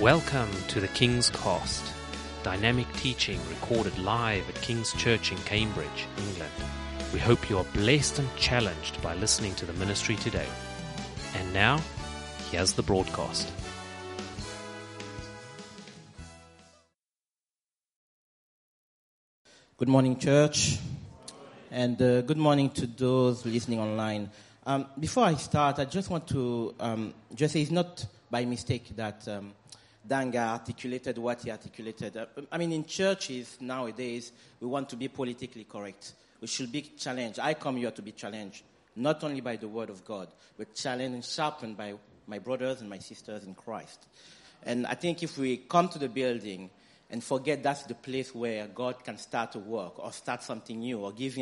Welcome to the King's Cast, dynamic teaching recorded live at King's Church in Cambridge, England. We hope you are blessed and challenged by listening to the ministry today. And now, here's the broadcast. Good morning, church, and uh, good morning to those listening online. Um, before I start, I just want to um, just say it's not by mistake that um, Danga articulated what he articulated. Uh, I mean, in churches nowadays, we want to be politically correct. We should be challenged. I come here to be challenged, not only by the word of God, but challenged and sharpened by my brothers and my sisters in Christ. And I think if we come to the building and forget that's the place where God can start to work or start something new or give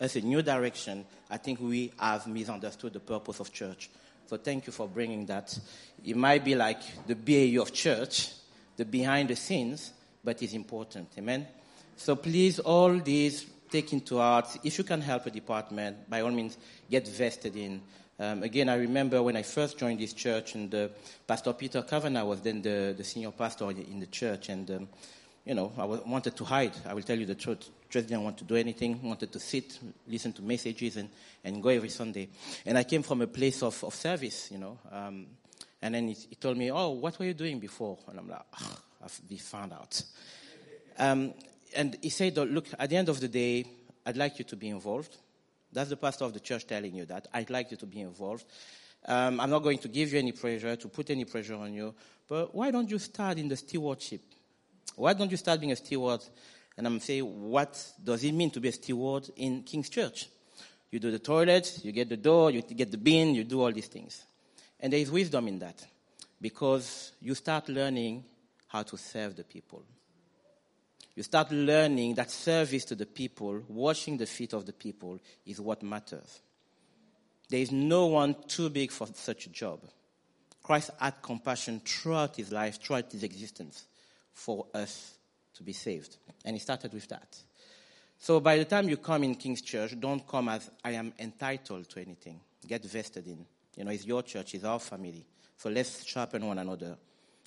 us a new direction, I think we have misunderstood the purpose of church. So thank you for bringing that. It might be like the BAU of church, the behind the scenes, but it's important. Amen? So please, all these take into heart. If you can help a department, by all means, get vested in. Um, again, I remember when I first joined this church, and uh, Pastor Peter Kavanagh was then the, the senior pastor in the church, and um, you know, I wanted to hide. I will tell you the truth. Just didn't want to do anything. Wanted to sit, listen to messages, and, and go every Sunday. And I came from a place of, of service, you know. Um, and then he, he, told me, "Oh, what were you doing before?" And I'm like, oh, "I've found out." Um, and he said, "Look, at the end of the day, I'd like you to be involved. That's the pastor of the church telling you that. I'd like you to be involved. Um, I'm not going to give you any pressure, to put any pressure on you. But why don't you start in the stewardship?" Why don't you start being a steward? And I'm saying, what does it mean to be a steward in King's Church? You do the toilet, you get the door, you get the bin, you do all these things. And there is wisdom in that because you start learning how to serve the people. You start learning that service to the people, washing the feet of the people, is what matters. There is no one too big for such a job. Christ had compassion throughout his life, throughout his existence for us to be saved. And he started with that. So by the time you come in King's Church, don't come as I am entitled to anything. Get vested in. You know, it's your church, it's our family. So let's sharpen one another.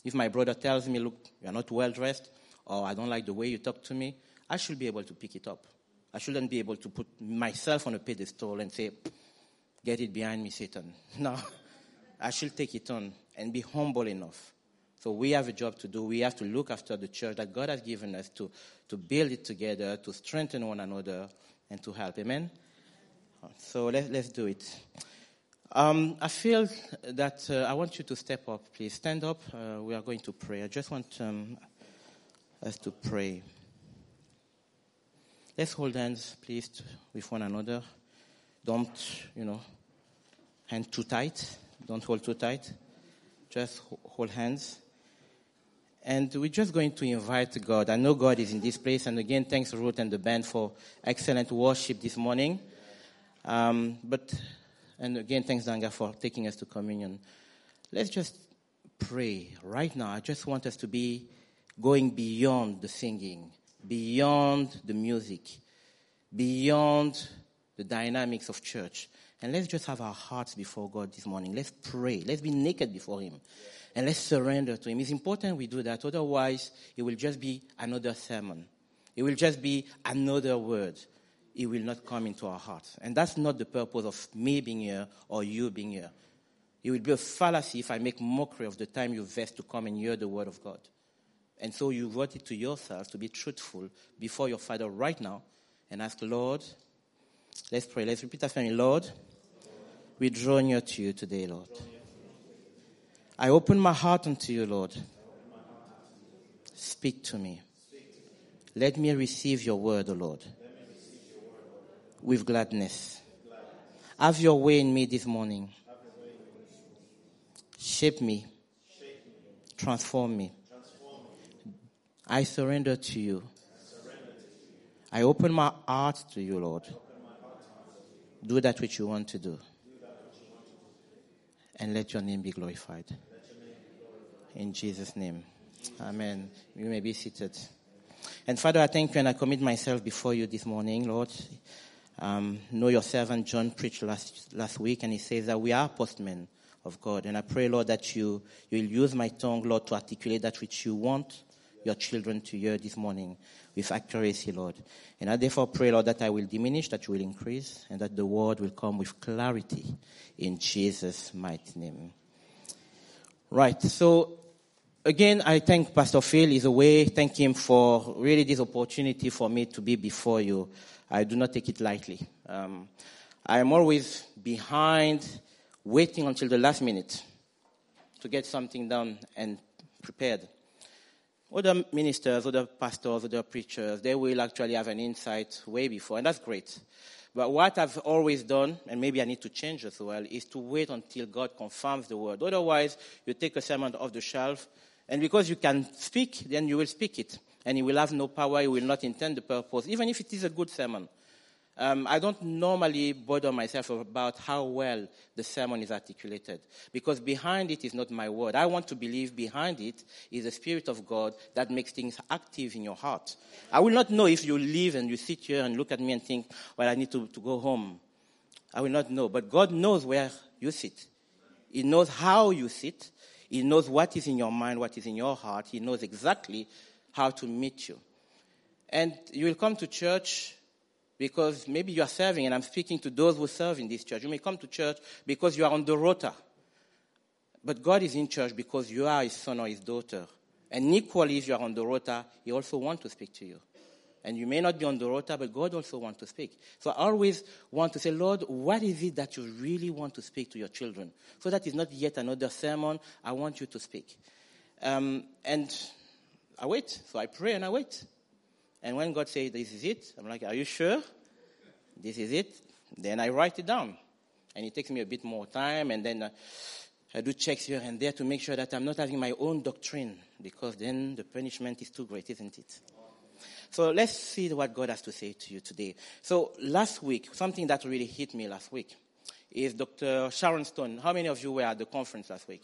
If my brother tells me, look, you're not well dressed, or I don't like the way you talk to me, I should be able to pick it up. I shouldn't be able to put myself on a pedestal and say, get it behind me, Satan. No. I should take it on and be humble enough so we have a job to do. We have to look after the church that God has given us to, to build it together, to strengthen one another, and to help. Amen? So let, let's do it. Um, I feel that uh, I want you to step up, please. Stand up. Uh, we are going to pray. I just want um, us to pray. Let's hold hands, please, with one another. Don't, you know, hand too tight. Don't hold too tight. Just hold hands. And we're just going to invite God. I know God is in this place. And again, thanks Ruth and the band for excellent worship this morning. Um, but, and again, thanks Danga for taking us to communion. Let's just pray right now. I just want us to be going beyond the singing, beyond the music, beyond the dynamics of church. And let's just have our hearts before God this morning. Let's pray. Let's be naked before Him and let's surrender to Him. It's important we do that. Otherwise, it will just be another sermon. It will just be another word. It will not come into our hearts. And that's not the purpose of me being here or you being here. It will be a fallacy if I make mockery of the time you invest to come and hear the word of God. And so you wrote it to yourself to be truthful before your Father right now and ask, Lord, let's pray. Let's repeat after me. Lord, we draw near to you today, Lord. I open my heart unto you, Lord. Speak to me. Let me receive your word, O Lord, with gladness. Have your way in me this morning. Shape me. Transform me. I surrender to you. I open my heart to you, Lord. Do that which you want to do and let your name be glorified. In Jesus' name. Amen. You may be seated. And Father, I thank you and I commit myself before you this morning, Lord. Um, know your servant John preached last, last week and he says that we are postmen of God. And I pray, Lord, that you you will use my tongue, Lord, to articulate that which you want your children to hear this morning with accuracy, Lord. And I therefore pray, Lord, that I will diminish, that you will increase, and that the word will come with clarity in Jesus' mighty name. Right. So again, I thank Pastor Phil. He's away. Thank him for really this opportunity for me to be before you. I do not take it lightly. Um, I am always behind, waiting until the last minute to get something done and prepared. Other ministers, other pastors, other preachers, they will actually have an insight way before, and that's great. But what I've always done, and maybe I need to change as well, is to wait until God confirms the word. Otherwise, you take a sermon off the shelf, and because you can speak, then you will speak it. And you will have no power, you will not intend the purpose, even if it is a good sermon. Um, I don't normally bother myself about how well the sermon is articulated because behind it is not my word. I want to believe behind it is the Spirit of God that makes things active in your heart. I will not know if you leave and you sit here and look at me and think, well, I need to, to go home. I will not know. But God knows where you sit. He knows how you sit. He knows what is in your mind, what is in your heart. He knows exactly how to meet you. And you will come to church because maybe you are serving, and I'm speaking to those who serve in this church. You may come to church because you are on the rota. But God is in church because you are his son or his daughter. And equally, if you are on the rota, he also wants to speak to you. And you may not be on the rota, but God also wants to speak. So I always want to say, Lord, what is it that you really want to speak to your children? So that is not yet another sermon. I want you to speak. Um, and I wait. So I pray and I wait. And when God says, This is it, I'm like, Are you sure? This is it? Then I write it down. And it takes me a bit more time, and then uh, I do checks here and there to make sure that I'm not having my own doctrine, because then the punishment is too great, isn't it? So let's see what God has to say to you today. So last week, something that really hit me last week is Dr. Sharon Stone. How many of you were at the conference last week?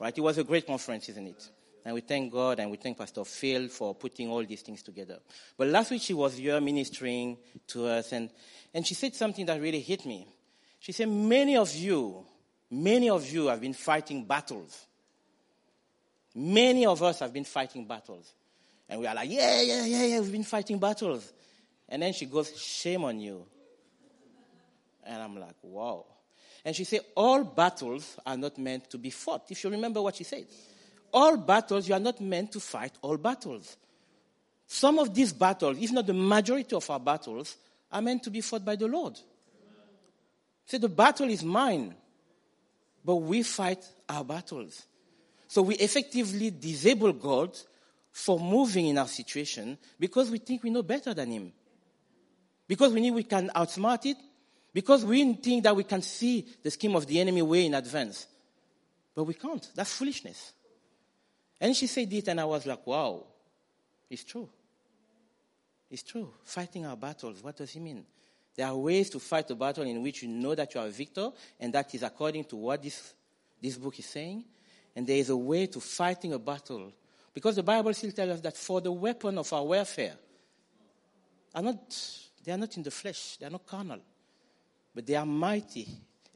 Right? It was a great conference, isn't it? And we thank God and we thank Pastor Phil for putting all these things together. But last week she was here ministering to us and, and she said something that really hit me. She said, Many of you, many of you have been fighting battles. Many of us have been fighting battles. And we are like, Yeah, yeah, yeah, yeah, we've been fighting battles. And then she goes, Shame on you. And I'm like, Wow. And she said, All battles are not meant to be fought. If you remember what she said all battles, you are not meant to fight all battles. Some of these battles, if not the majority of our battles, are meant to be fought by the Lord. See, the battle is mine, but we fight our battles. So we effectively disable God for moving in our situation because we think we know better than Him. Because we think we can outsmart it. Because we think that we can see the scheme of the enemy way in advance. But we can't. That's foolishness. And she said it, and I was like, wow, it's true. It's true. Fighting our battles, what does he mean? There are ways to fight a battle in which you know that you are a victor, and that is according to what this, this book is saying. And there is a way to fighting a battle. Because the Bible still tells us that for the weapon of our warfare are not, they are not in the flesh, they are not carnal, but they are mighty.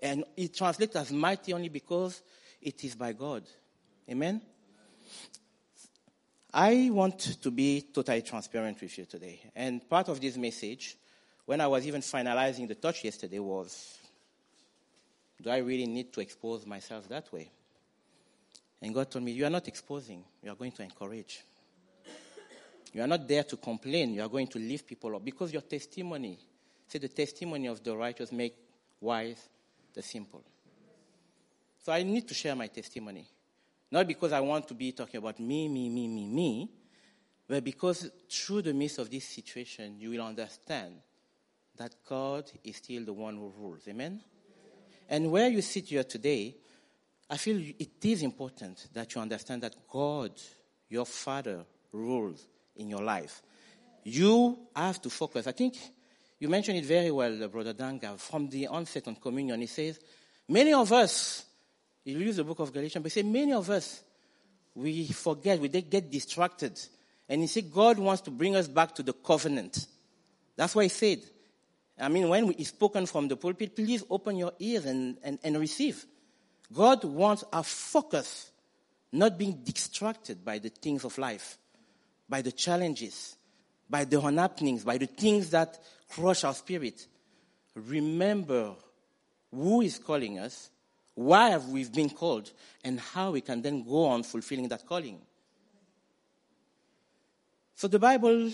And it translates as mighty only because it is by God. Amen? I want to be totally transparent with you today. And part of this message, when I was even finalizing the touch yesterday, was do I really need to expose myself that way? And God told me, You are not exposing, you are going to encourage. You are not there to complain, you are going to lift people up because your testimony, say the testimony of the righteous make wise the simple. So I need to share my testimony. Not because I want to be talking about me, me, me, me, me, but because through the midst of this situation, you will understand that God is still the one who rules. Amen? And where you sit here today, I feel it is important that you understand that God, your Father, rules in your life. You have to focus. I think you mentioned it very well, Brother Danga, from the onset on communion. He says, Many of us you use the book of Galatians, but say many of us, we forget, we get distracted. And he said God wants to bring us back to the covenant. That's why he said. I mean, when he's spoken from the pulpit, please open your ears and, and, and receive. God wants our focus not being distracted by the things of life, by the challenges, by the happenings, by the things that crush our spirit. Remember who is calling us, why have we been called, and how we can then go on fulfilling that calling. So the Bible,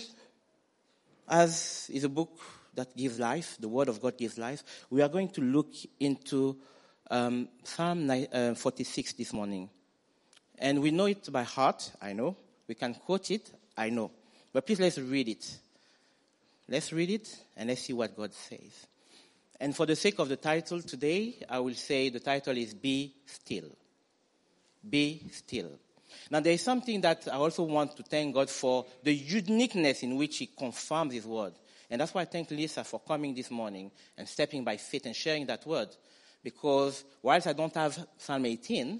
as is a book that gives life, the Word of God gives life, we are going to look into um, Psalm uh, 46 this morning. And we know it by heart, I know. We can quote it, I know. But please let's read it. Let's read it and let's see what God says. And for the sake of the title today, I will say the title is Be Still. Be Still. Now there is something that I also want to thank God for the uniqueness in which He confirms His word. And that's why I thank Lisa for coming this morning and stepping by faith and sharing that word. Because whilst I don't have Psalm 18,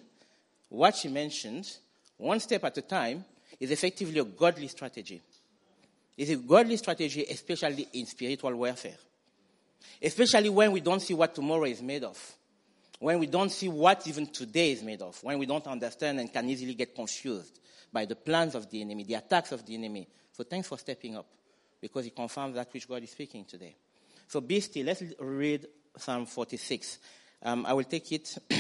what she mentioned, one step at a time, is effectively a godly strategy. It's a godly strategy, especially in spiritual warfare. Especially when we don't see what tomorrow is made of. When we don't see what even today is made of. When we don't understand and can easily get confused by the plans of the enemy, the attacks of the enemy. So thanks for stepping up because it confirms that which God is speaking today. So be still. Let's read Psalm 46. Um, I will take it.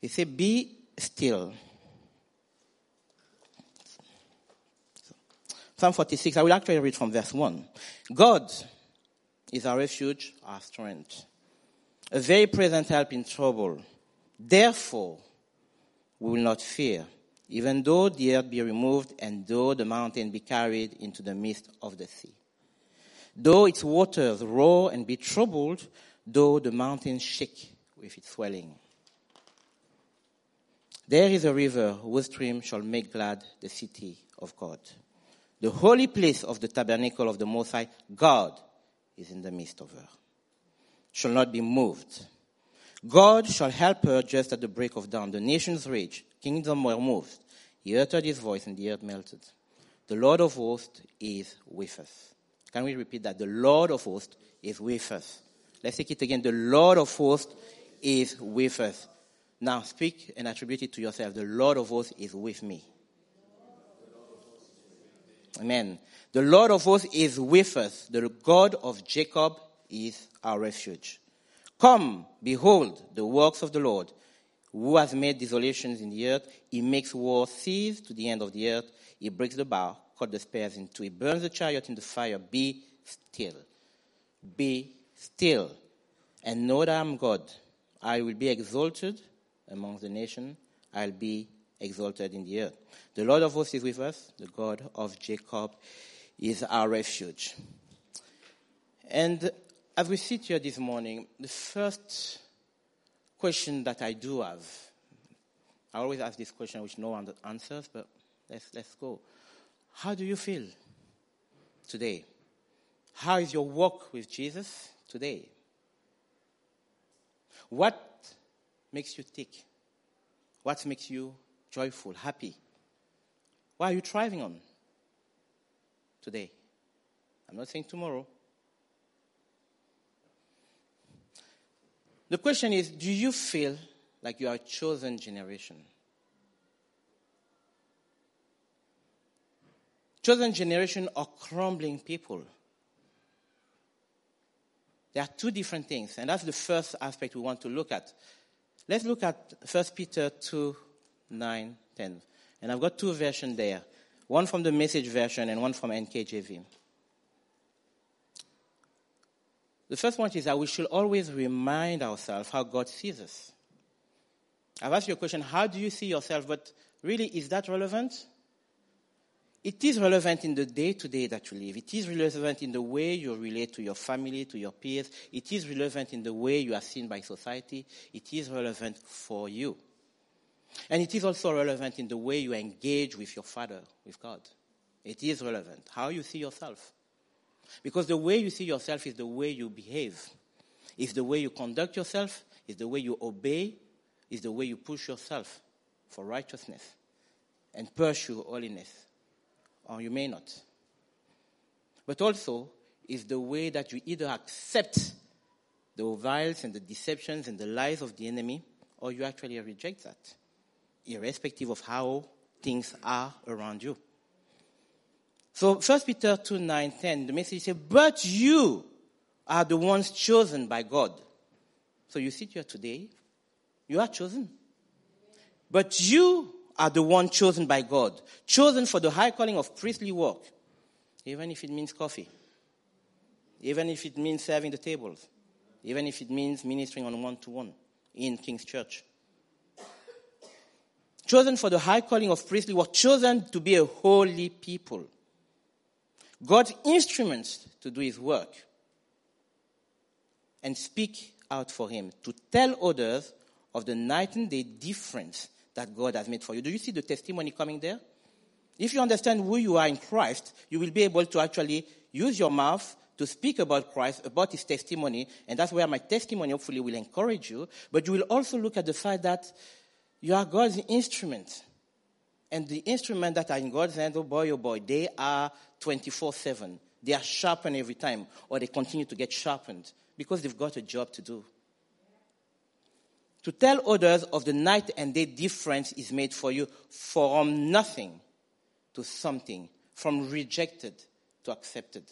he said, Be still. Psalm 46, I will actually read from verse 1. God is our refuge, our strength, a very present help in trouble. Therefore, we will not fear, even though the earth be removed and though the mountain be carried into the midst of the sea. Though its waters roar and be troubled, though the mountains shake with its swelling. There is a river whose stream shall make glad the city of God. The holy place of the tabernacle of the Most High, God is in the midst of her. Shall not be moved. God shall help her just at the break of dawn. The nations rage, kingdom were moved. He uttered his voice and the earth melted. The Lord of hosts is with us. Can we repeat that? The Lord of hosts is with us. Let's take it again. The Lord of hosts is with us. Now speak and attribute it to yourself. The Lord of hosts is with me. Amen. The Lord of hosts is with us. The God of Jacob is our refuge. Come, behold the works of the Lord, who has made desolations in the earth. He makes war cease to the end of the earth. He breaks the bow, cut the spears in two. He burns the chariot in the fire. Be still. Be still. And know that I'm God. I will be exalted among the nations. I'll be exalted in the earth. The Lord of hosts is with us. The God of Jacob is our refuge. And as we sit here this morning, the first question that I do have, I always ask this question which no one answers, but let's, let's go. How do you feel today? How is your walk with Jesus today? What makes you tick? What makes you joyful, happy? What are you thriving on today? I'm not saying tomorrow. The question is do you feel like you are a chosen generation? Chosen generation or crumbling people? There are two different things, and that's the first aspect we want to look at. Let's look at 1 Peter 2 9, 10. And I've got two versions there one from the message version and one from NKJV. The first one is that we should always remind ourselves how God sees us. I've asked you a question how do you see yourself? But really, is that relevant? It is relevant in the day to day that you live. It is relevant in the way you relate to your family, to your peers. It is relevant in the way you are seen by society. It is relevant for you. And it is also relevant in the way you engage with your Father, with God. It is relevant. How you see yourself. Because the way you see yourself is the way you behave. It's the way you conduct yourself. It's the way you obey. is the way you push yourself for righteousness and pursue holiness or you may not. But also is the way that you either accept the wiles and the deceptions and the lies of the enemy, or you actually reject that, irrespective of how things are around you. So 1 Peter 2, 9, 10, the message says, but you are the ones chosen by God. So you sit here today, you are chosen. But you are the one chosen by God, chosen for the high calling of priestly work, even if it means coffee, even if it means serving the tables, even if it means ministering on one to one in King's Church. Chosen for the high calling of priestly work, chosen to be a holy people. God's instruments to do his work and speak out for him, to tell others of the night and day difference that God has made for you. Do you see the testimony coming there? If you understand who you are in Christ, you will be able to actually use your mouth to speak about Christ, about his testimony, and that's where my testimony hopefully will encourage you. But you will also look at the fact that you are God's instrument. And the instruments that are in God's hand, oh boy, oh boy, they are 24 7. They are sharpened every time, or they continue to get sharpened because they've got a job to do. To tell others of the night and day difference is made for you from nothing to something, from rejected to accepted.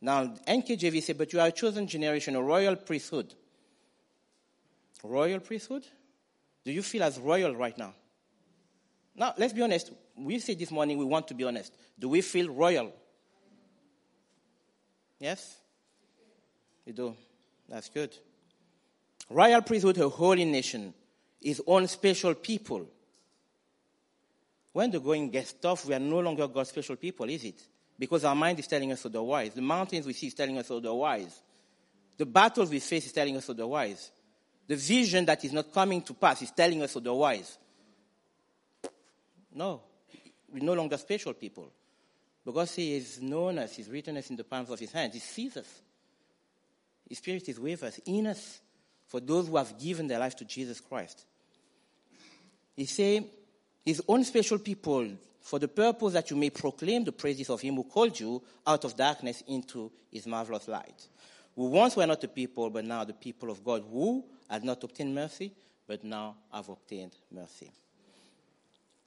Now, NKJV said, but you are a chosen generation, a royal priesthood. Royal priesthood? Do you feel as royal right now? Now, let's be honest. We said this morning we want to be honest. Do we feel royal? Yes? We do. That's good. Royal priesthood, a holy nation, his own special people. When the going gets tough, we are no longer God's special people, is it? Because our mind is telling us otherwise. The mountains we see is telling us otherwise. The battles we face is telling us otherwise. The vision that is not coming to pass is telling us otherwise. No, we're no longer special people. Because He is known us, He's written us in the palms of His hands, He sees us. His Spirit is with us, in us for those who have given their life to Jesus Christ. He says, His own special people, for the purpose that you may proclaim the praises of Him who called you out of darkness into His marvelous light. Who once were not the people, but now the people of God, who had not obtained mercy, but now have obtained mercy.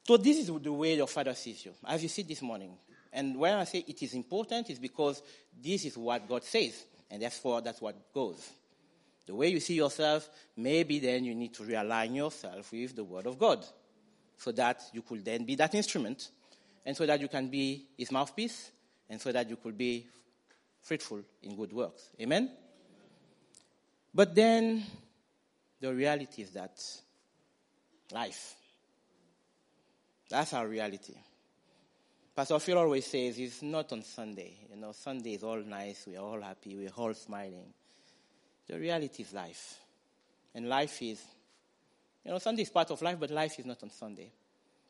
So this is the way your Father sees you, as you see this morning. And when I say it is important, it's because this is what God says, and therefore that's what goes the way you see yourself, maybe then you need to realign yourself with the Word of God so that you could then be that instrument and so that you can be His mouthpiece and so that you could be fruitful in good works. Amen? But then the reality is that life. That's our reality. Pastor Phil always says it's not on Sunday. You know, Sunday is all nice, we're all happy, we're all smiling. The reality is life. And life is, you know, Sunday is part of life, but life is not on Sunday.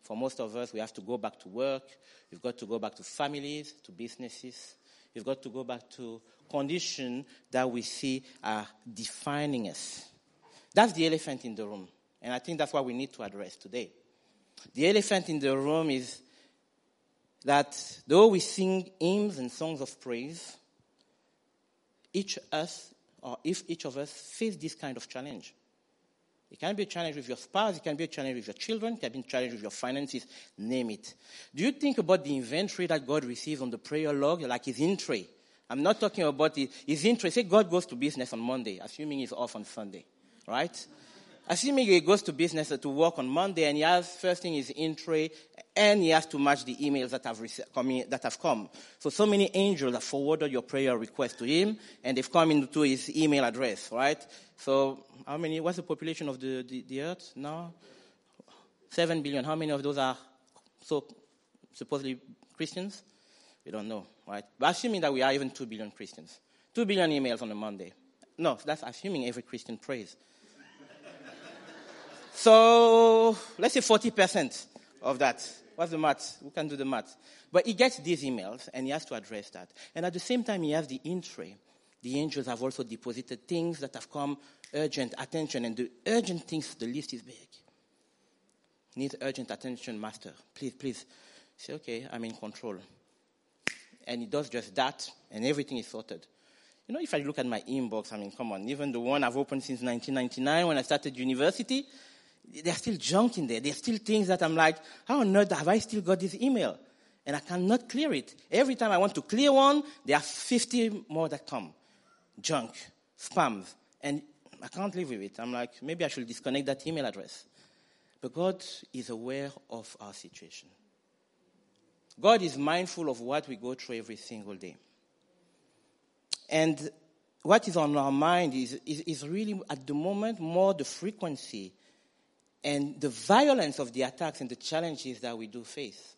For most of us, we have to go back to work. We've got to go back to families, to businesses. We've got to go back to conditions that we see are defining us. That's the elephant in the room. And I think that's what we need to address today. The elephant in the room is that though we sing hymns and songs of praise, each of us or if each of us face this kind of challenge. It can be a challenge with your spouse, it can be a challenge with your children, it can be a challenge with your finances, name it. Do you think about the inventory that God receives on the prayer log, like his entry? I'm not talking about his entry. Say God goes to business on Monday, assuming he's off on Sunday, right? Assuming he goes to business to work on Monday and he has first thing is entry and he has to match the emails that have, come that have come. So, so many angels have forwarded your prayer request to him and they've come into his email address, right? So, how many, what's the population of the, the, the earth now? Seven billion. How many of those are so supposedly Christians? We don't know, right? But assuming that we are even two billion Christians. Two billion emails on a Monday. No, that's assuming every Christian prays. So let's say 40% of that. What's the math? We can do the math. But he gets these emails and he has to address that. And at the same time, he has the entry. The angels have also deposited things that have come urgent attention, and the urgent things, the list is big. Needs urgent attention, master. Please, please. Say, okay, I'm in control. And he does just that, and everything is sorted. You know, if I look at my inbox, I mean, come on, even the one I've opened since 1999 when I started university, there's still junk in there. There's still things that I'm like, how on earth have I still got this email? And I cannot clear it. Every time I want to clear one, there are 50 more that come. Junk, spams. And I can't live with it. I'm like, maybe I should disconnect that email address. But God is aware of our situation. God is mindful of what we go through every single day. And what is on our mind is, is, is really, at the moment, more the frequency and the violence of the attacks and the challenges that we do face.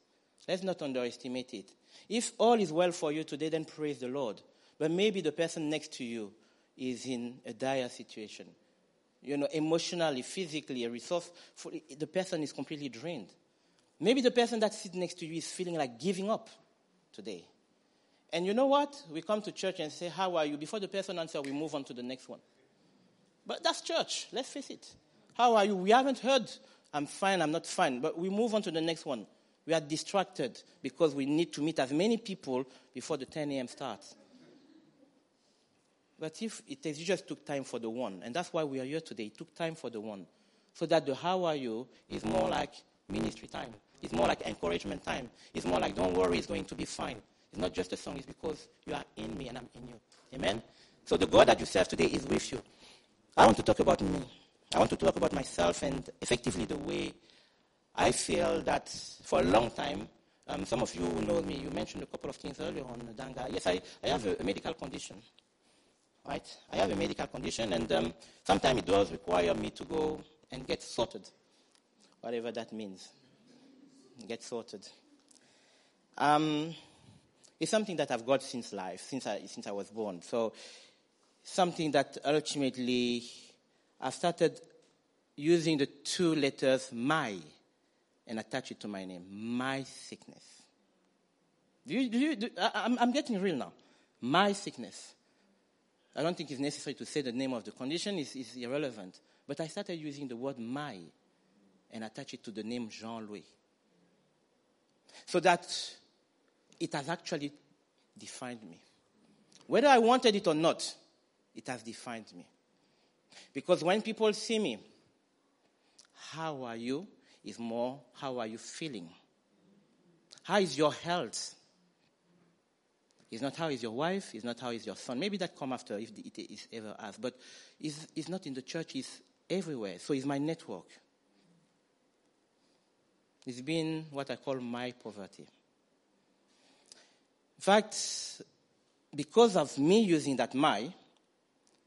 Let's not underestimate it. If all is well for you today, then praise the Lord. But maybe the person next to you is in a dire situation. You know, emotionally, physically, resourcefully, the person is completely drained. Maybe the person that sits next to you is feeling like giving up today. And you know what? We come to church and say, How are you? Before the person answers, we move on to the next one. But that's church. Let's face it. How are you? We haven't heard, I'm fine, I'm not fine. But we move on to the next one. We are distracted because we need to meet as many people before the 10 a.m. starts. But if it takes, you just took time for the one, and that's why we are here today. It took time for the one. So that the how are you is more like ministry time. It's more like encouragement time. It's more like don't worry, it's going to be fine. It's not just a song, it's because you are in me and I'm in you. Amen? So the God that you serve today is with you. I want to talk about me. I want to talk about myself and effectively the way I feel that for a long time, um, some of you know me, you mentioned a couple of things earlier on Danga. Yes, I, I have a, a medical condition. Right? I have a medical condition, and um, sometimes it does require me to go and get sorted, whatever that means. Get sorted. Um, it's something that I've got since life, since I, since I was born. So, something that ultimately I've started using the two letters my and attach it to my name. My sickness. Do you, do you, do, I, I'm, I'm getting real now. My sickness. I don't think it's necessary to say the name of the condition, it's, it's irrelevant. But I started using the word my and attach it to the name Jean Louis. So that it has actually defined me. Whether I wanted it or not, it has defined me. Because when people see me, how are you? Is more, how are you feeling? How is your health? It's not how is your wife, it's not how is your son. Maybe that come after if it is ever asked. But it's, it's not in the church, it's everywhere. So it's my network. It's been what I call my poverty. In fact, because of me using that my,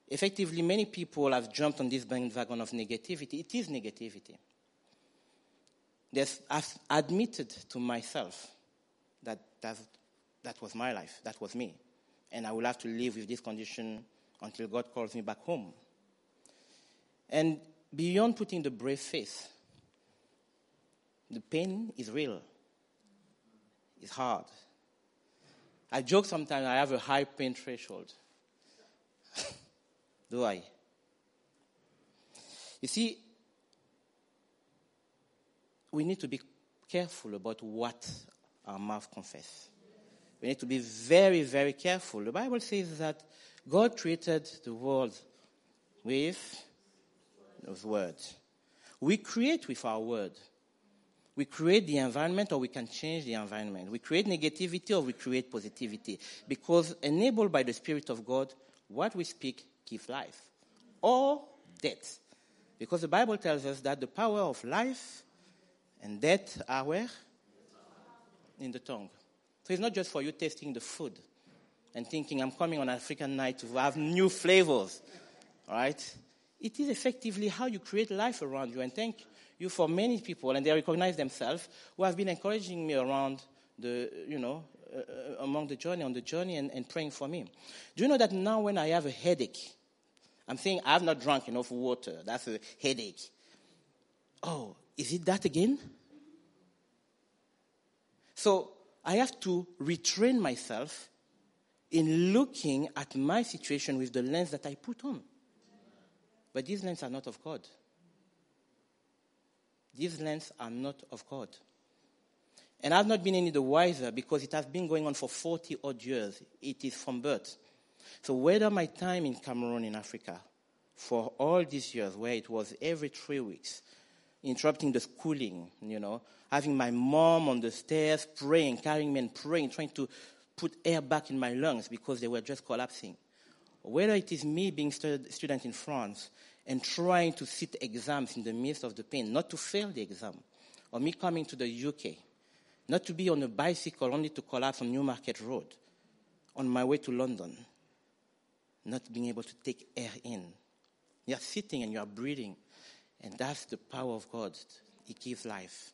effectively many people have jumped on this bandwagon of negativity. It is negativity. I've admitted to myself that that was my life, that was me. And I will have to live with this condition until God calls me back home. And beyond putting the brave face, the pain is real. It's hard. I joke sometimes I have a high pain threshold. Do I? You see, we need to be careful about what our mouth confess. We need to be very, very careful. The Bible says that God created the world with those words. We create with our word. We create the environment or we can change the environment. We create negativity or we create positivity. Because enabled by the Spirit of God, what we speak gives life or death. Because the Bible tells us that the power of life and death are where? In the tongue. So it's not just for you tasting the food and thinking, I'm coming on African night to have new flavors. Right? It is effectively how you create life around you. And thank you for many people, and they recognize themselves, who have been encouraging me around the, you know, uh, uh, among the journey, on the journey, and, and praying for me. Do you know that now when I have a headache, I'm saying I have not drunk enough water. That's a headache. Oh, is it that again? So I have to retrain myself in looking at my situation with the lens that I put on. But these lenses are not of God. These lenses are not of God. And I've not been any the wiser because it has been going on for 40 odd years. It is from birth. So whether my time in Cameroon in Africa for all these years, where it was every three weeks, interrupting the schooling, you know, having my mom on the stairs praying, carrying me and praying, trying to put air back in my lungs because they were just collapsing. Whether it is me being a student in France and trying to sit exams in the midst of the pain, not to fail the exam, or me coming to the UK, not to be on a bicycle only to collapse on Newmarket Road, on my way to London, not being able to take air in. You're sitting and you're breathing, and that's the power of God. He gives life.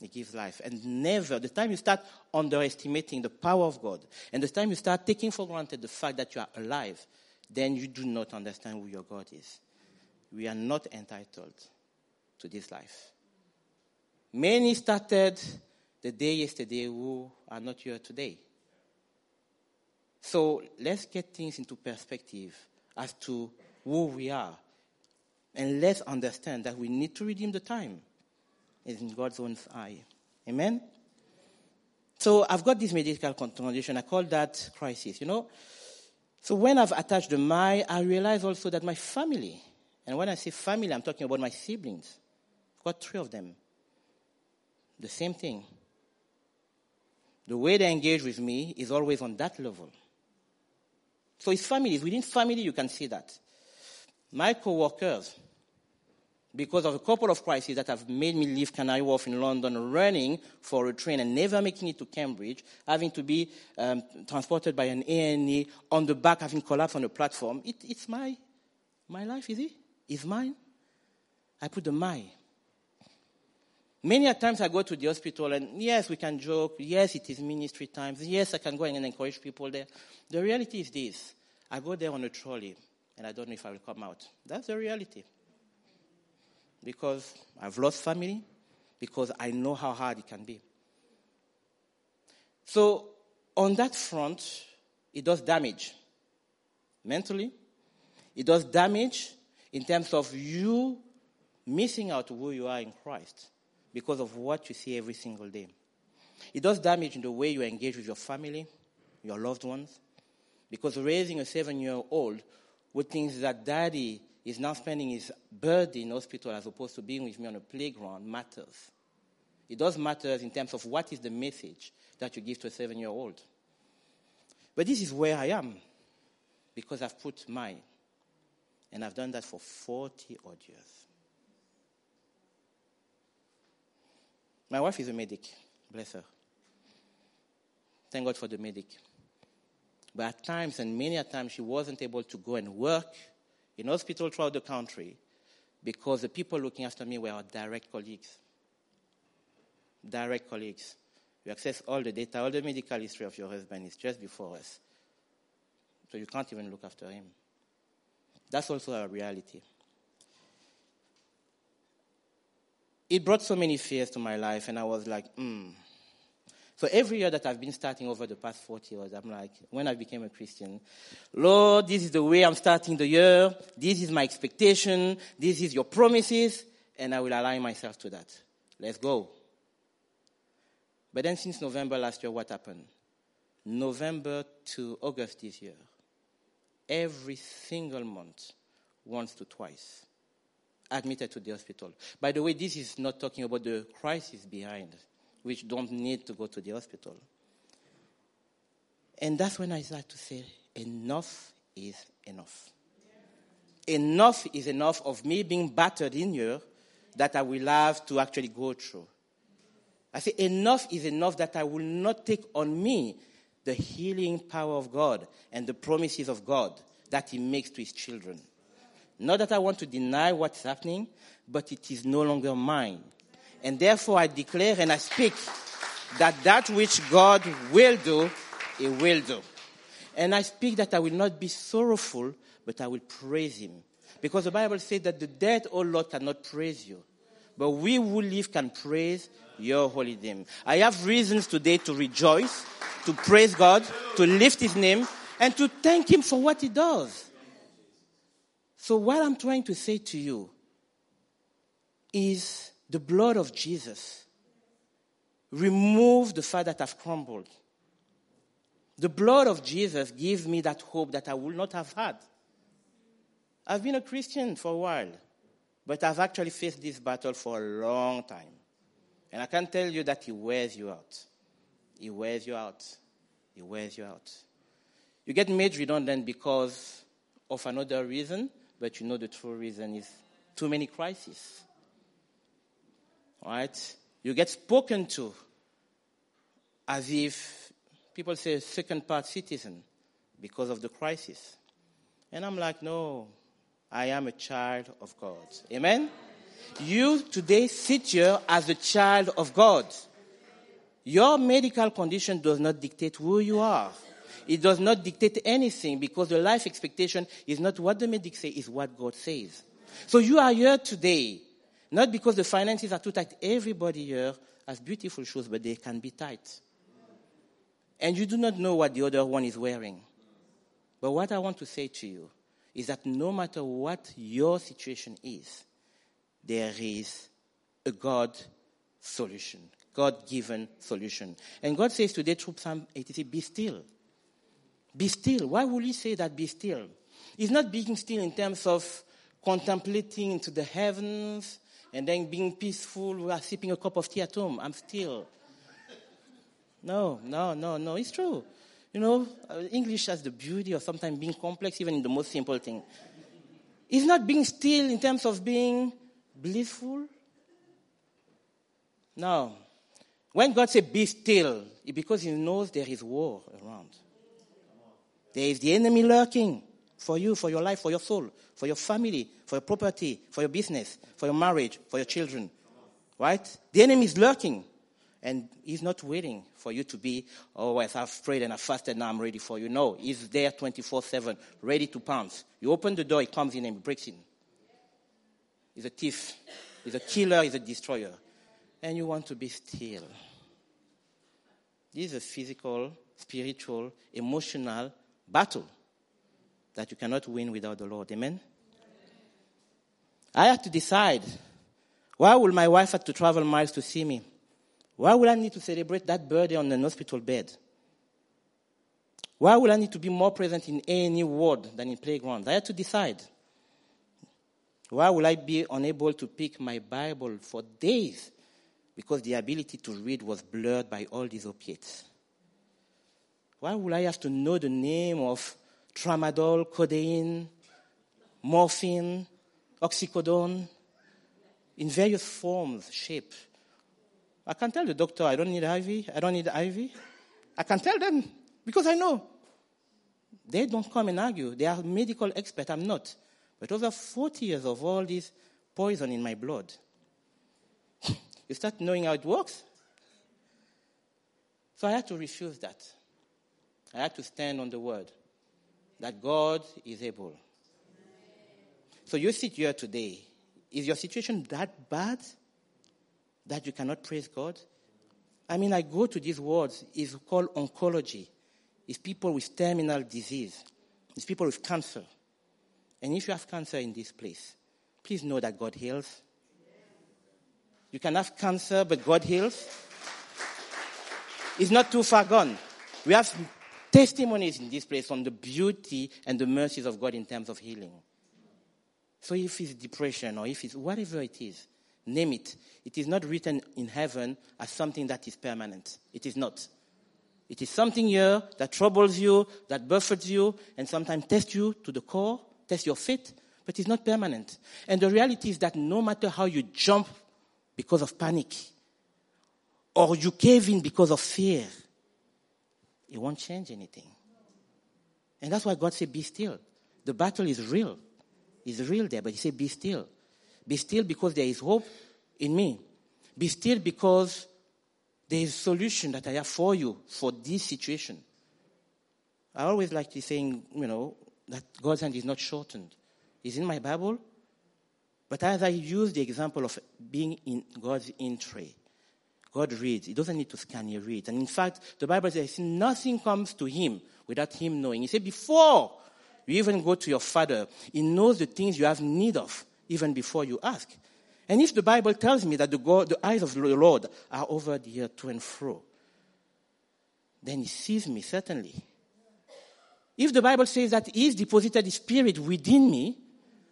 He gives life. And never, the time you start underestimating the power of God, and the time you start taking for granted the fact that you are alive, then you do not understand who your God is. We are not entitled to this life. Many started the day yesterday who are not here today. So let's get things into perspective as to who we are. And let's understand that we need to redeem the time is in God's own eye. Amen? So I've got this medical condition. I call that crisis, you know. So when I've attached the my, I realize also that my family, and when I say family, I'm talking about my siblings. I've got three of them. The same thing. The way they engage with me is always on that level. So it's families. Within family, you can see that. My co-workers, because of a couple of crises that have made me leave Canary Wharf in London, running for a train and never making it to Cambridge, having to be um, transported by an A&E on the back, having collapsed on the platform. It, it's my, my life, is it? It's mine. I put the my. Many times I go to the hospital and yes, we can joke. Yes, it is ministry times. Yes, I can go and encourage people there. The reality is this. I go there on a trolley and I don't know if I will come out. That's the reality because I've lost family, because I know how hard it can be. So, on that front, it does damage mentally, it does damage in terms of you missing out who you are in Christ because of what you see every single day. It does damage in the way you engage with your family, your loved ones, because raising a seven year old who thinks that daddy is now spending his birthday in hospital as opposed to being with me on a playground matters. It does matter in terms of what is the message that you give to a seven year old. But this is where I am because I've put mine. And I've done that for 40 odd years. My wife is a medic, bless her. Thank God for the medic. But at times, and many a times, she wasn't able to go and work in hospital throughout the country because the people looking after me were our direct colleagues. Direct colleagues. You access all the data, all the medical history of your husband is just before us. So you can't even look after him. That's also a reality. It brought so many fears to my life, and I was like, hmm, so every year that I've been starting over the past 40 years, I'm like, when I became a Christian, Lord, this is the way I'm starting the year. This is my expectation. This is your promises. And I will align myself to that. Let's go. But then since November last year, what happened? November to August this year, every single month, once to twice, admitted to the hospital. By the way, this is not talking about the crisis behind which don't need to go to the hospital. And that's when I start to say, enough is enough. Enough is enough of me being battered in here that I will have to actually go through. I say, enough is enough that I will not take on me the healing power of God and the promises of God that He makes to His children. Not that I want to deny what's happening, but it is no longer mine. And therefore I declare and I speak that that which God will do, He will do. And I speak that I will not be sorrowful, but I will praise Him. Because the Bible says that the dead, O Lord, cannot praise you. But we who live can praise your holy name. I have reasons today to rejoice, to praise God, to lift His name, and to thank Him for what He does. So what I'm trying to say to you is the blood of Jesus removed the fact that I've crumbled. The blood of Jesus gives me that hope that I would not have had. I've been a Christian for a while, but I've actually faced this battle for a long time. And I can tell you that He wears you out. He wears you out. He wears you out. You get made redundant because of another reason, but you know the true reason is too many crises. Right? You get spoken to as if people say second part citizen because of the crisis. And I'm like, no, I am a child of God. Amen? You today sit here as a child of God. Your medical condition does not dictate who you are. It does not dictate anything because the life expectation is not what the medics say, is what God says. So you are here today, not because the finances are too tight. Everybody here has beautiful shoes, but they can be tight. And you do not know what the other one is wearing. But what I want to say to you is that no matter what your situation is, there is a God solution, God given solution. And God says today through Psalm 83, be still. Be still. Why would he say that be still? He's not being still in terms of contemplating into the heavens and then being peaceful while sipping a cup of tea at home. I'm still. No, no, no, no. It's true. You know, uh, English has the beauty of sometimes being complex, even in the most simple thing. It's not being still in terms of being blissful. No. When God says be still, it's because He knows there is war around. There is the enemy lurking for you, for your life, for your soul, for your family, for your property, for your business, for your marriage, for your children. Right? The enemy is lurking. And he's not waiting for you to be, oh, yes, I've prayed and I've fasted, now I'm ready for you. No, he's there 24 7, ready to pounce. You open the door, he comes in and he breaks in. He's a thief, he's a killer, he's a destroyer. And you want to be still. This is a physical, spiritual, emotional battle that you cannot win without the Lord. Amen? I had to decide why will my wife have to travel miles to see me? Why would I need to celebrate that birthday on an hospital bed? Why would I need to be more present in any ward than in playgrounds? I had to decide. Why will I be unable to pick my Bible for days because the ability to read was blurred by all these opiates? Why would I have to know the name of tramadol, codeine, morphine, oxycodone in various forms, shape? I can tell the doctor I don't need IV, I don't need IV. I can tell them because I know. They don't come and argue. They are medical experts. I'm not. But over 40 years of all this poison in my blood, you start knowing how it works. So I had to refuse that. I had to stand on the word that God is able. So you sit here today. Is your situation that bad? that you cannot praise God? I mean, I go to these words. It's called oncology. It's people with terminal disease. It's people with cancer. And if you have cancer in this place, please know that God heals. You can have cancer, but God heals. It's not too far gone. We have testimonies in this place on the beauty and the mercies of God in terms of healing. So if it's depression or if it's whatever it is, Name it. It is not written in heaven as something that is permanent. It is not. It is something here that troubles you, that buffets you, and sometimes tests you to the core, tests your faith, but it's not permanent. And the reality is that no matter how you jump because of panic, or you cave in because of fear, it won't change anything. And that's why God said, Be still. The battle is real. It's real there, but He said, Be still. Be still because there is hope in me. Be still because there is solution that I have for you for this situation. I always like to saying, you know, that God's hand is not shortened. It's in my Bible. But as I use the example of being in God's in tray, God reads. He doesn't need to scan, he reads. And in fact, the Bible says nothing comes to him without him knowing. He said, before you even go to your father, he knows the things you have need of even before you ask. And if the Bible tells me that the, God, the eyes of the Lord are over the earth to and fro, then He sees me, certainly. If the Bible says that He's deposited His Spirit within me,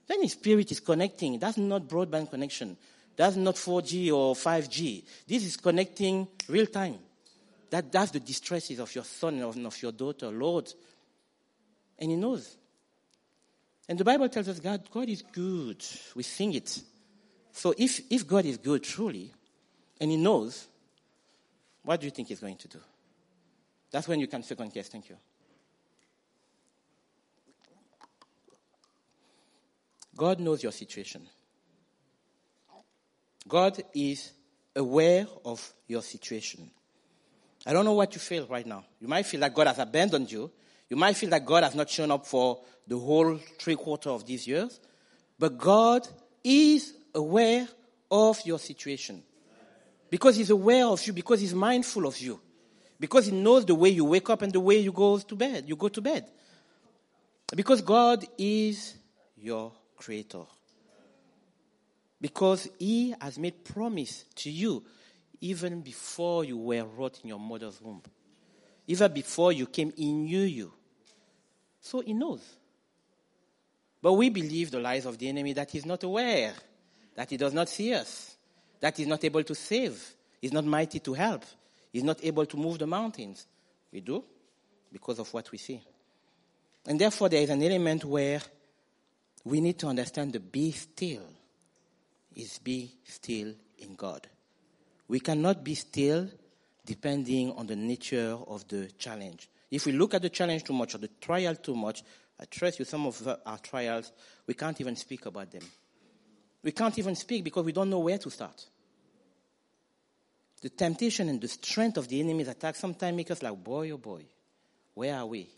then His Spirit is connecting. That's not broadband connection. That's not 4G or 5G. This is connecting real time. That, that's the distresses of your son and of your daughter, Lord. And He knows. And the Bible tells us God, God is good. We sing it. So if, if God is good truly, and He knows, what do you think He's going to do? That's when you can second guess. Thank you. God knows your situation. God is aware of your situation. I don't know what you feel right now. You might feel that God has abandoned you. You might feel that God has not shown up for the whole three quarter of these years. But God is aware of your situation. Because He's aware of you, because He's mindful of you. Because He knows the way you wake up and the way you go to bed. You go to bed. Because God is your creator. Because he has made promise to you even before you were wrought in your mother's womb. Even before you came, he knew you. So he knows. But we believe the lies of the enemy that he's not aware, that he does not see us, that he's not able to save, he's not mighty to help, he's not able to move the mountains. We do because of what we see. And therefore, there is an element where we need to understand the be still is be still in God. We cannot be still depending on the nature of the challenge. If we look at the challenge too much or the trial too much, I trust you, some of our trials, we can't even speak about them. We can't even speak because we don't know where to start. The temptation and the strength of the enemy's attack sometimes make us like, boy, oh boy, where are we?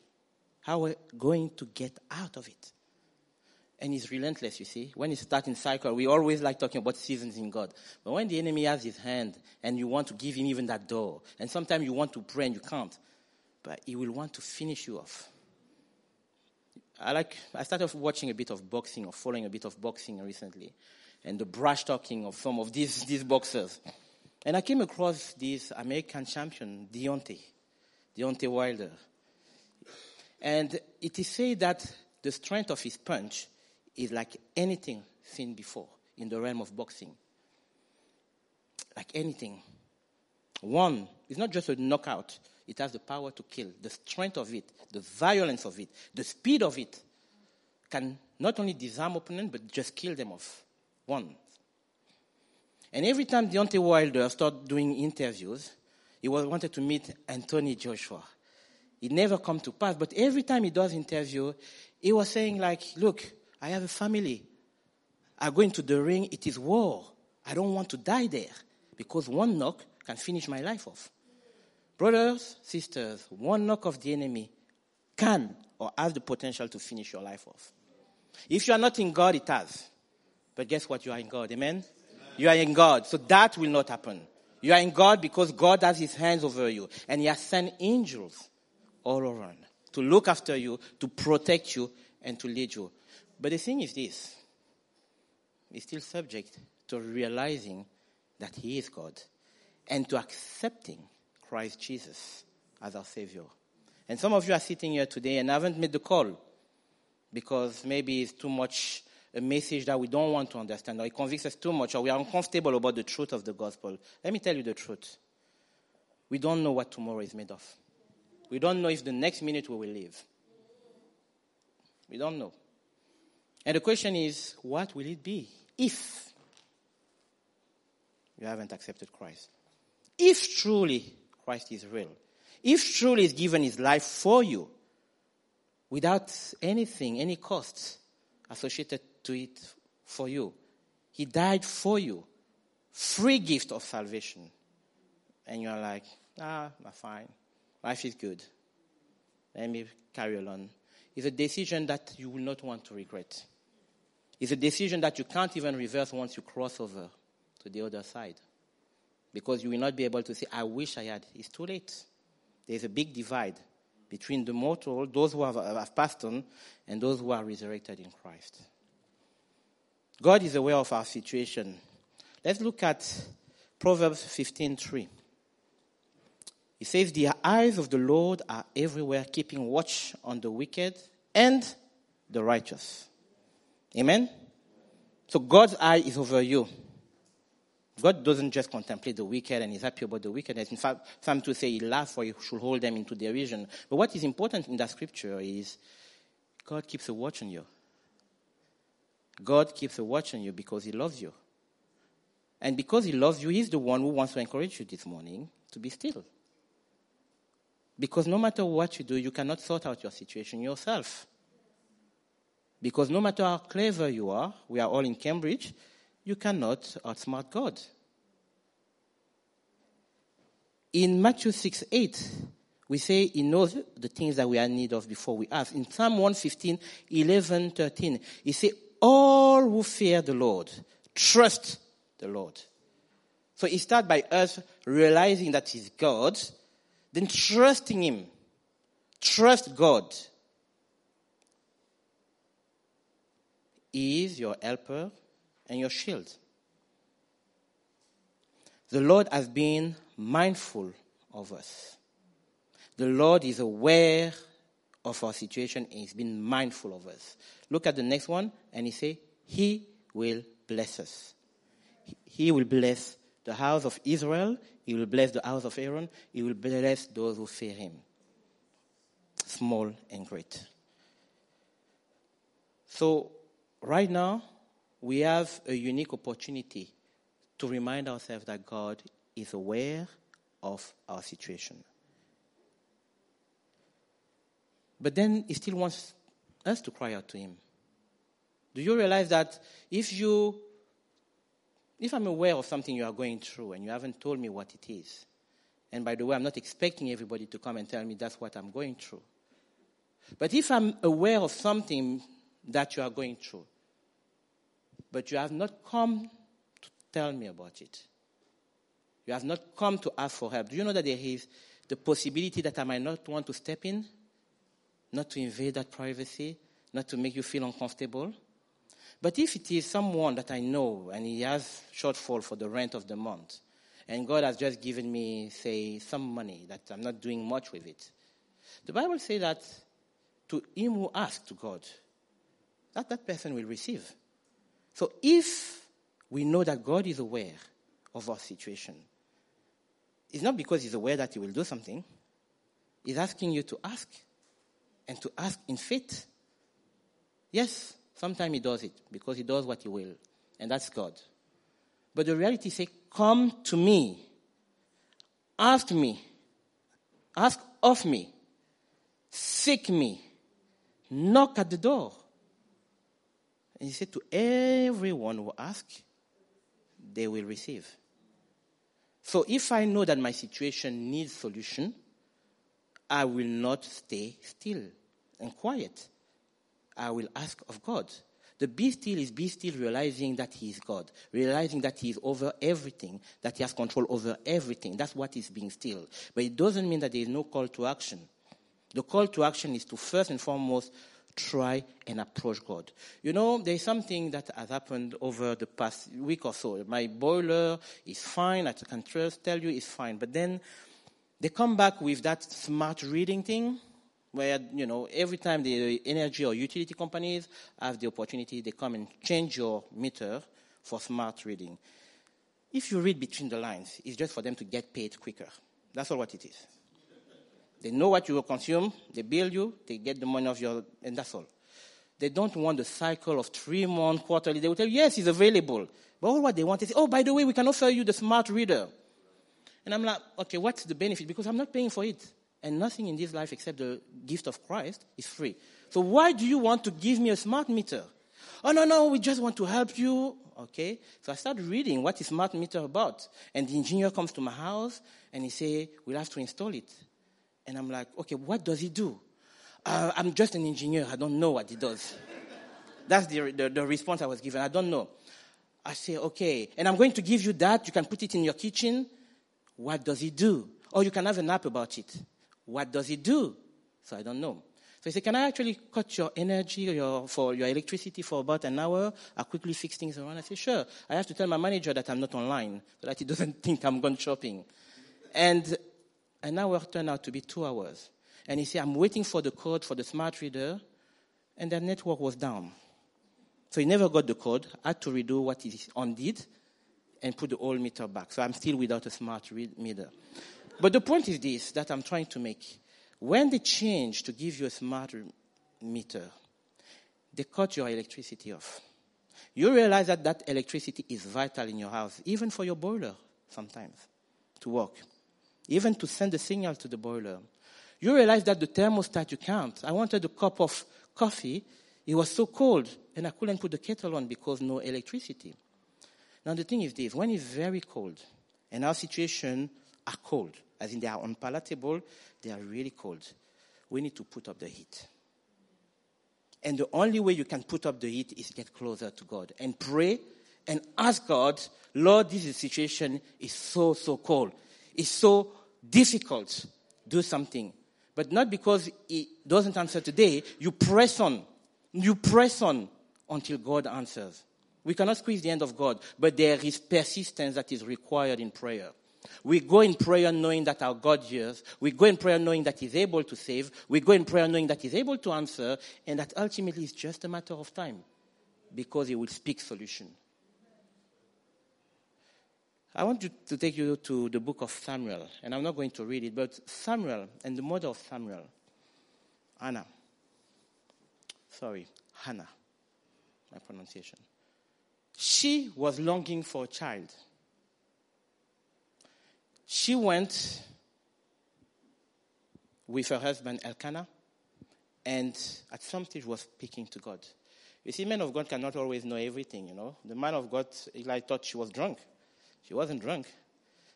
How are we going to get out of it? And he's relentless, you see. When he starts in cycle, we always like talking about seasons in God. But when the enemy has his hand and you want to give him even that door, and sometimes you want to pray and you can't, but he will want to finish you off. I like, I started watching a bit of boxing or following a bit of boxing recently, and the brash talking of some of these, these boxers. And I came across this American champion, Deontay, Deontay Wilder. And it is said that the strength of his punch is like anything seen before in the realm of boxing. Like anything. One, it's not just a knockout, it has the power to kill. The strength of it, the violence of it, the speed of it can not only disarm opponent, but just kill them off. One. And every time Deontay Wilder started doing interviews, he was, wanted to meet Anthony Joshua. It never come to pass, but every time he does interview, he was saying like, look, I have a family. I go into the ring, it is war. I don't want to die there because one knock can finish my life off. Brothers, sisters, one knock of the enemy can or has the potential to finish your life off. If you are not in God, it has. But guess what? You are in God. Amen? Amen? You are in God. So that will not happen. You are in God because God has his hands over you and he has sent angels all around to look after you, to protect you, and to lead you. But the thing is this he's still subject to realizing that he is God and to accepting Christ Jesus as our Savior. And some of you are sitting here today and haven't made the call because maybe it's too much a message that we don't want to understand or it convicts us too much or we are uncomfortable about the truth of the gospel. Let me tell you the truth. We don't know what tomorrow is made of. We don't know if the next minute we will live. We don't know. And the question is, what will it be if you haven't accepted Christ? If truly Christ is real, if truly He's given His life for you without anything, any costs associated to it for you, He died for you, free gift of salvation. And you're like, ah, I'm fine. Life is good. Let me carry on. It's a decision that you will not want to regret. It's a decision that you can't even reverse once you cross over to the other side. Because you will not be able to say, I wish I had. It's too late. There's a big divide between the mortal, those who have, have passed on, and those who are resurrected in Christ. God is aware of our situation. Let's look at Proverbs 15:3. He says, The eyes of the Lord are everywhere, keeping watch on the wicked and the righteous. Amen? So God's eye is over you. God doesn't just contemplate the wicked and is happy about the wickedness. In fact, some to say he laughs or he should hold them into derision. But what is important in that scripture is God keeps a watch on you. God keeps a watch on you because he loves you. And because he loves you, he's the one who wants to encourage you this morning to be still. Because no matter what you do, you cannot sort out your situation yourself. Because no matter how clever you are, we are all in Cambridge, you cannot outsmart God. In Matthew 6 8, we say he knows the things that we are in need of before we ask. In Psalm 115, 11, 13, he says, All who fear the Lord, trust the Lord. So he starts by us realizing that he's God, then trusting him. Trust God. He is your helper and your shield. The Lord has been mindful of us. The Lord is aware of our situation and He's been mindful of us. Look at the next one, and He say, He will bless us. He will bless the house of Israel. He will bless the house of Aaron. He will bless those who fear Him, small and great. So, right now, we have a unique opportunity to remind ourselves that God is aware of our situation. But then He still wants us to cry out to Him. Do you realize that if you, if I'm aware of something you are going through and you haven't told me what it is, and by the way, I'm not expecting everybody to come and tell me that's what I'm going through. But if I'm aware of something that you are going through, but you have not come to tell me about it. You have not come to ask for help. Do you know that there is the possibility that I might not want to step in, not to invade that privacy, not to make you feel uncomfortable? But if it is someone that I know and he has shortfall for the rent of the month, and God has just given me, say, some money that I'm not doing much with it, the Bible says that to him who asks to God, that that person will receive. So if we know that God is aware of our situation, it's not because He's aware that He will do something. He's asking you to ask and to ask in faith. Yes, sometimes He does it because He does what He will, and that's God. But the reality is, Come to me, ask me, ask of me, seek me, knock at the door. He said, To everyone who asks, they will receive. So if I know that my situation needs solution, I will not stay still and quiet. I will ask of God. The be still is be still realizing that He is God, realizing that He is over everything, that He has control over everything. That's what is being still. But it doesn't mean that there is no call to action. The call to action is to first and foremost try and approach God. You know, there's something that has happened over the past week or so. My boiler is fine. I can tell you it's fine. But then they come back with that smart reading thing where, you know, every time the energy or utility companies have the opportunity, they come and change your meter for smart reading. If you read between the lines, it's just for them to get paid quicker. That's all what it is. They know what you will consume, they bill you, they get the money of your, and that's all. They don't want the cycle of three months, quarterly. They will tell you, yes, it's available. But all what they want is, oh, by the way, we can offer you the smart reader. And I'm like, okay, what's the benefit? Because I'm not paying for it. And nothing in this life except the gift of Christ is free. So why do you want to give me a smart meter? Oh, no, no, we just want to help you. Okay. So I start reading what is smart meter about. And the engineer comes to my house and he say, we'll have to install it. And I'm like, okay, what does he do? Uh, I'm just an engineer. I don't know what he does. That's the, the, the response I was given. I don't know. I say, okay. And I'm going to give you that. You can put it in your kitchen. What does he do? Or you can have an app about it. What does he do? So I don't know. So he said, can I actually cut your energy your, for your electricity for about an hour? I'll quickly fix things around. I say, sure. I have to tell my manager that I'm not online so that he doesn't think I'm gone shopping. And an hour turned out to be two hours. And he said, I'm waiting for the code for the smart reader, and their network was down. So he never got the code, had to redo what he undid and put the old meter back. So I'm still without a smart meter. But the point is this that I'm trying to make. When they change to give you a smart meter, they cut your electricity off. You realize that that electricity is vital in your house, even for your boiler sometimes to work, even to send a signal to the boiler. You realize that the thermostat you can't. I wanted a cup of coffee. It was so cold, and I couldn't put the kettle on because no electricity. Now the thing is this: when it's very cold, and our situation are cold, as in they are unpalatable, they are really cold. We need to put up the heat. And the only way you can put up the heat is get closer to God and pray and ask God, Lord, this situation is so, so cold. It's so difficult. to Do something. But not because it doesn't answer today. You press on. You press on until God answers. We cannot squeeze the end of God, but there is persistence that is required in prayer. We go in prayer knowing that our God hears. We go in prayer knowing that He's able to save. We go in prayer knowing that He's able to answer, and that ultimately it's just a matter of time because He will speak solution. I want to, take you to the book of Samuel, and I'm not going to read it, but Samuel and the mother of Samuel, Anna. Sorry, Hannah, my pronunciation. She was longing for a child she went with her husband Elkanah, and at some stage was speaking to God. You see, men of God cannot always know everything, you know. The man of God, Eli thought she was drunk. She wasn't drunk.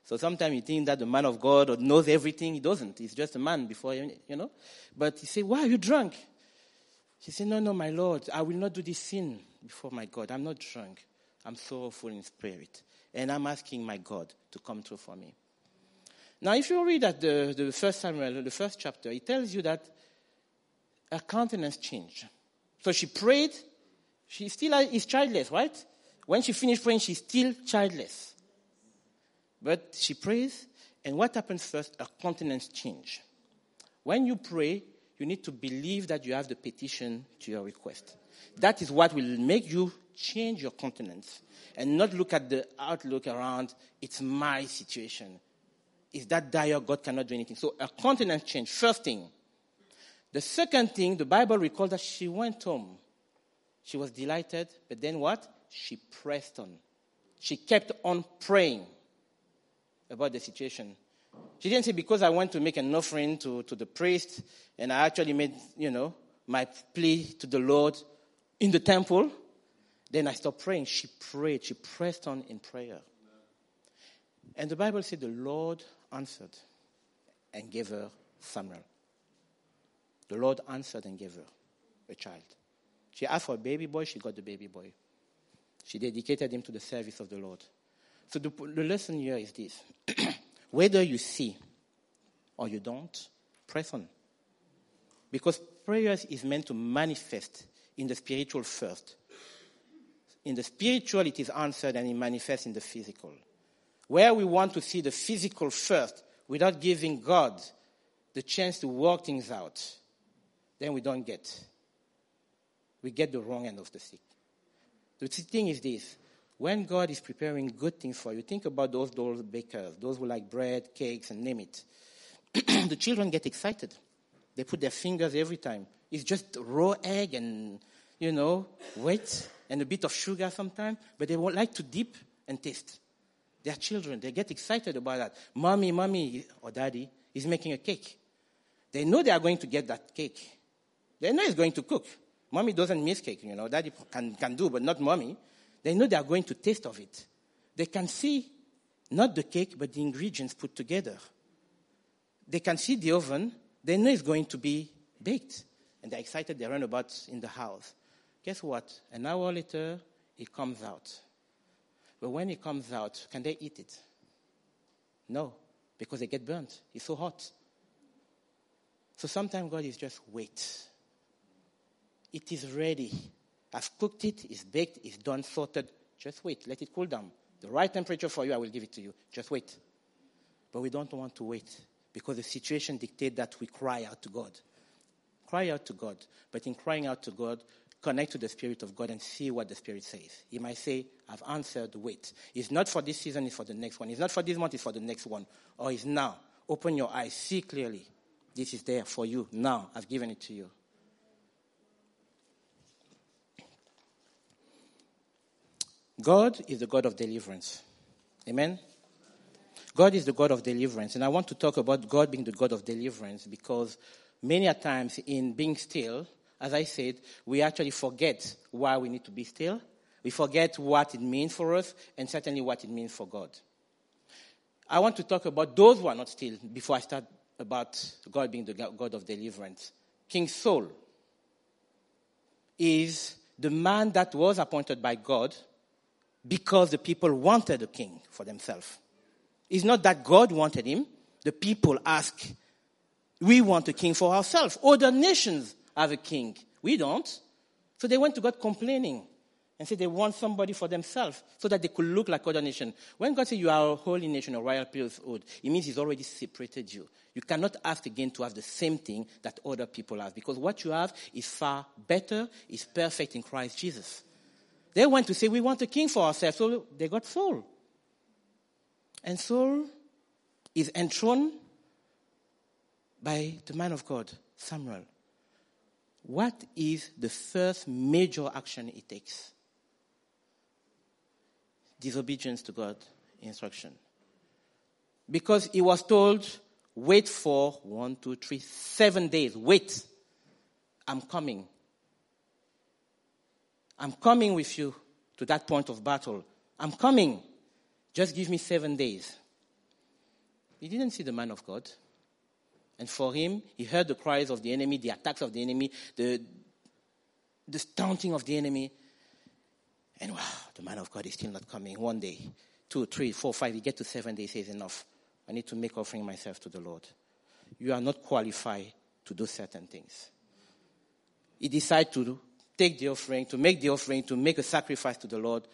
So sometimes you think that the man of God knows everything. He doesn't. He's just a man before, you know. But he said, why are you drunk? She said, no, no, my Lord, I will not do this sin before my God. I'm not drunk. I'm sorrowful in spirit. And I'm asking my God to come through for me. Now, if you read at the, the first Samuel, the first chapter, it tells you that her countenance changed. So she prayed. She still uh, is childless, right? When she finished praying, she's still childless. But she prays, and what happens first? Her countenance change. When you pray, you need to believe that you have the petition to your request. That is what will make you change your countenance and not look at the outlook around, it's my situation is that dire God cannot do anything. So a continent change, first thing. The second thing, the Bible records that she went home. She was delighted, but then what? She pressed on. She kept on praying about the situation. She didn't say, because I went to make an offering to, to the priest, and I actually made, you know, my plea to the Lord in the temple, then I stopped praying. She prayed. She pressed on in prayer. And the Bible said the Lord answered and gave her Samuel. The Lord answered and gave her a child. She asked for a baby boy, she got the baby boy. She dedicated him to the service of the Lord. So the, the lesson here is this whether you see or you don't, press on. Because prayers is meant to manifest in the spiritual first. In the spiritual, it is answered and it manifests in the physical. Where we want to see the physical first without giving God the chance to work things out, then we don't get. We get the wrong end of the stick. The thing is this when God is preparing good things for you, think about those, those bakers, those who like bread, cakes, and name it. the children get excited. They put their fingers every time. It's just raw egg and, you know, wet and a bit of sugar sometimes, but they would like to dip and taste. Their children, they get excited about that. Mommy, mommy, or daddy is making a cake. They know they are going to get that cake. They know he's going to cook. Mommy doesn't miss cake, you know. Daddy can, can do, but not mommy. They know they are going to taste of it. They can see not the cake, but the ingredients put together. They can see the oven. They know it's going to be baked. And they're excited. They run about in the house. Guess what? An hour later, it comes out. But when it comes out, can they eat it? No, because they get burnt. It's so hot. So sometimes God is just wait. It is ready. I've cooked it, it's baked, it's done, sorted. Just wait. Let it cool down. The right temperature for you, I will give it to you. Just wait. But we don't want to wait because the situation dictates that we cry out to God. Cry out to God. But in crying out to God, connect to the Spirit of God and see what the Spirit says. He might say, I've answered, wait. It's not for this season, it's for the next one. It's not for this month, it's for the next one. Or it's now. Open your eyes, see clearly. This is there for you now. I've given it to you. God is the God of deliverance. Amen? God is the God of deliverance. And I want to talk about God being the God of deliverance because many a times in being still, as I said, we actually forget why we need to be still. We forget what it means for us and certainly what it means for God. I want to talk about those who are not still before I start about God being the God of deliverance. King Saul is the man that was appointed by God because the people wanted a king for themselves. It's not that God wanted him. The people ask, we want a king for ourselves. Other nations have a king. We don't. So they went to God complaining and said they want somebody for themselves so that they could look like other nations. When God says you are a holy nation, a royal priesthood, it means He's already separated you. You cannot ask again to have the same thing that other people have because what you have is far better, is perfect in Christ Jesus. They went to say, We want a king for ourselves. So they got Saul. And Saul is enthroned by the man of God, Samuel. What is the first major action he takes? Disobedience to God's instruction. Because he was told, wait for one, two, three, seven days. Wait. I'm coming. I'm coming with you to that point of battle. I'm coming. Just give me seven days. He didn't see the man of God. And for him, he heard the cries of the enemy, the attacks of the enemy, the, the taunting of the enemy. And wow, the man of God is still not coming. One day, two, three, four, five, he get to seven days, he says, enough. I need to make offering myself to the Lord. You are not qualified to do certain things. He decided to take the offering, to make the offering, to make a sacrifice to the Lord.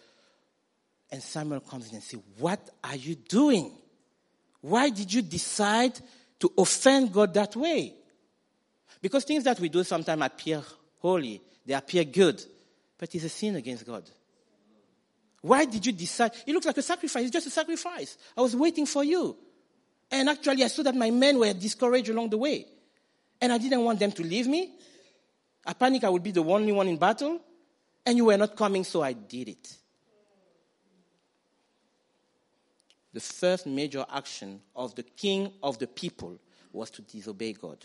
And Samuel comes in and says, What are you doing? Why did you decide to offend God that way? Because things that we do sometimes appear holy, they appear good, but it's a sin against God. Why did you decide? It looks like a sacrifice, it's just a sacrifice. I was waiting for you. And actually, I saw that my men were discouraged along the way. And I didn't want them to leave me. I panicked I would be the only one in battle, and you were not coming, so I did it. The first major action of the king of the people was to disobey God.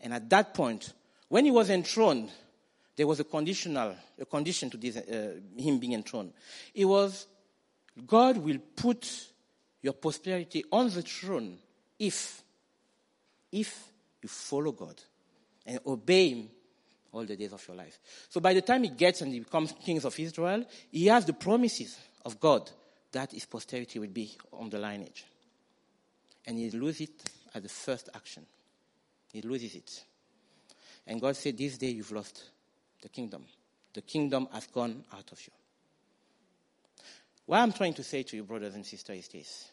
And at that point, when he was enthroned, there was a conditional, a condition to this, uh, him being enthroned. It was, God will put your prosperity on the throne if, if you follow God and obey Him all the days of your life. So by the time he gets and he becomes king of Israel, he has the promises of God that his posterity will be on the lineage. And he loses it at the first action. He loses it. And God said, This day you've lost the kingdom. The kingdom has gone out of you. What I'm trying to say to you, brothers and sisters, is this.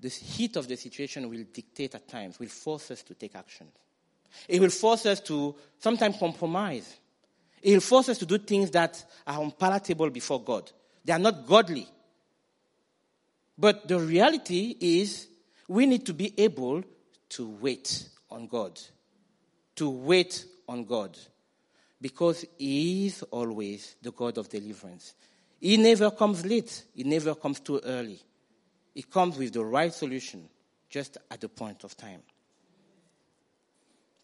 The heat of the situation will dictate at times, will force us to take action. It will force us to sometimes compromise. It will force us to do things that are unpalatable before God. They are not godly. But the reality is, we need to be able to wait on God. To wait on God. Because He is always the God of deliverance. He never comes late, He never comes too early. He comes with the right solution just at the point of time.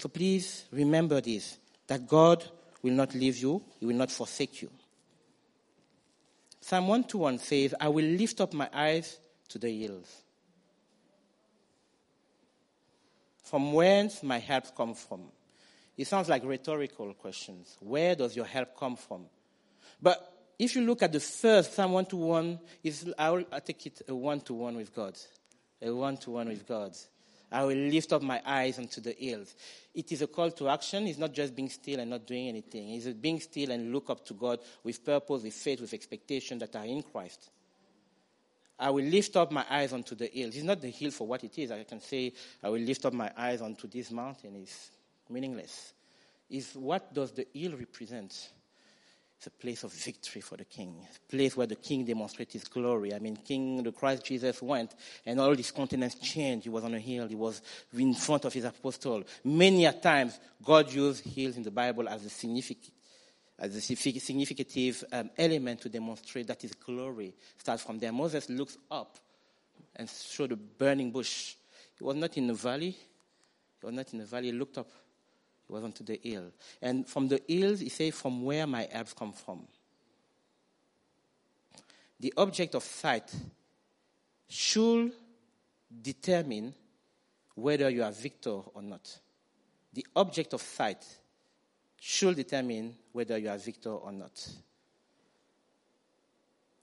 So please remember this that God will not leave you, He will not forsake you. Psalm 121 says, I will lift up my eyes to the hills. From whence my help come from? It sounds like rhetorical questions. Where does your help come from? But if you look at the first Psalm 121, I will I take it a one to one with God. A one to one with God. I will lift up my eyes unto the hills. It is a call to action. It's not just being still and not doing anything. It's being still and look up to God with purpose, with faith, with expectation that are in Christ. I will lift up my eyes unto the hills. It's not the hill for what it is. I can say, I will lift up my eyes unto this mountain. It's meaningless. Is what does the hill represent? It's a place of victory for the king, a place where the king demonstrates his glory. I mean, King the Christ Jesus went and all his countenance changed. He was on a hill, he was in front of his apostle. Many a times, God used hills in the Bible as a significant as a significative um, element to demonstrate that his glory starts from there. Moses looks up and saw the burning bush. He was not in the valley. He was not in the valley. He looked up it was onto the hill. And from the hills, he says, from where my help come from. The object of sight should determine whether you are victor or not. The object of sight should determine whether you are victor or not.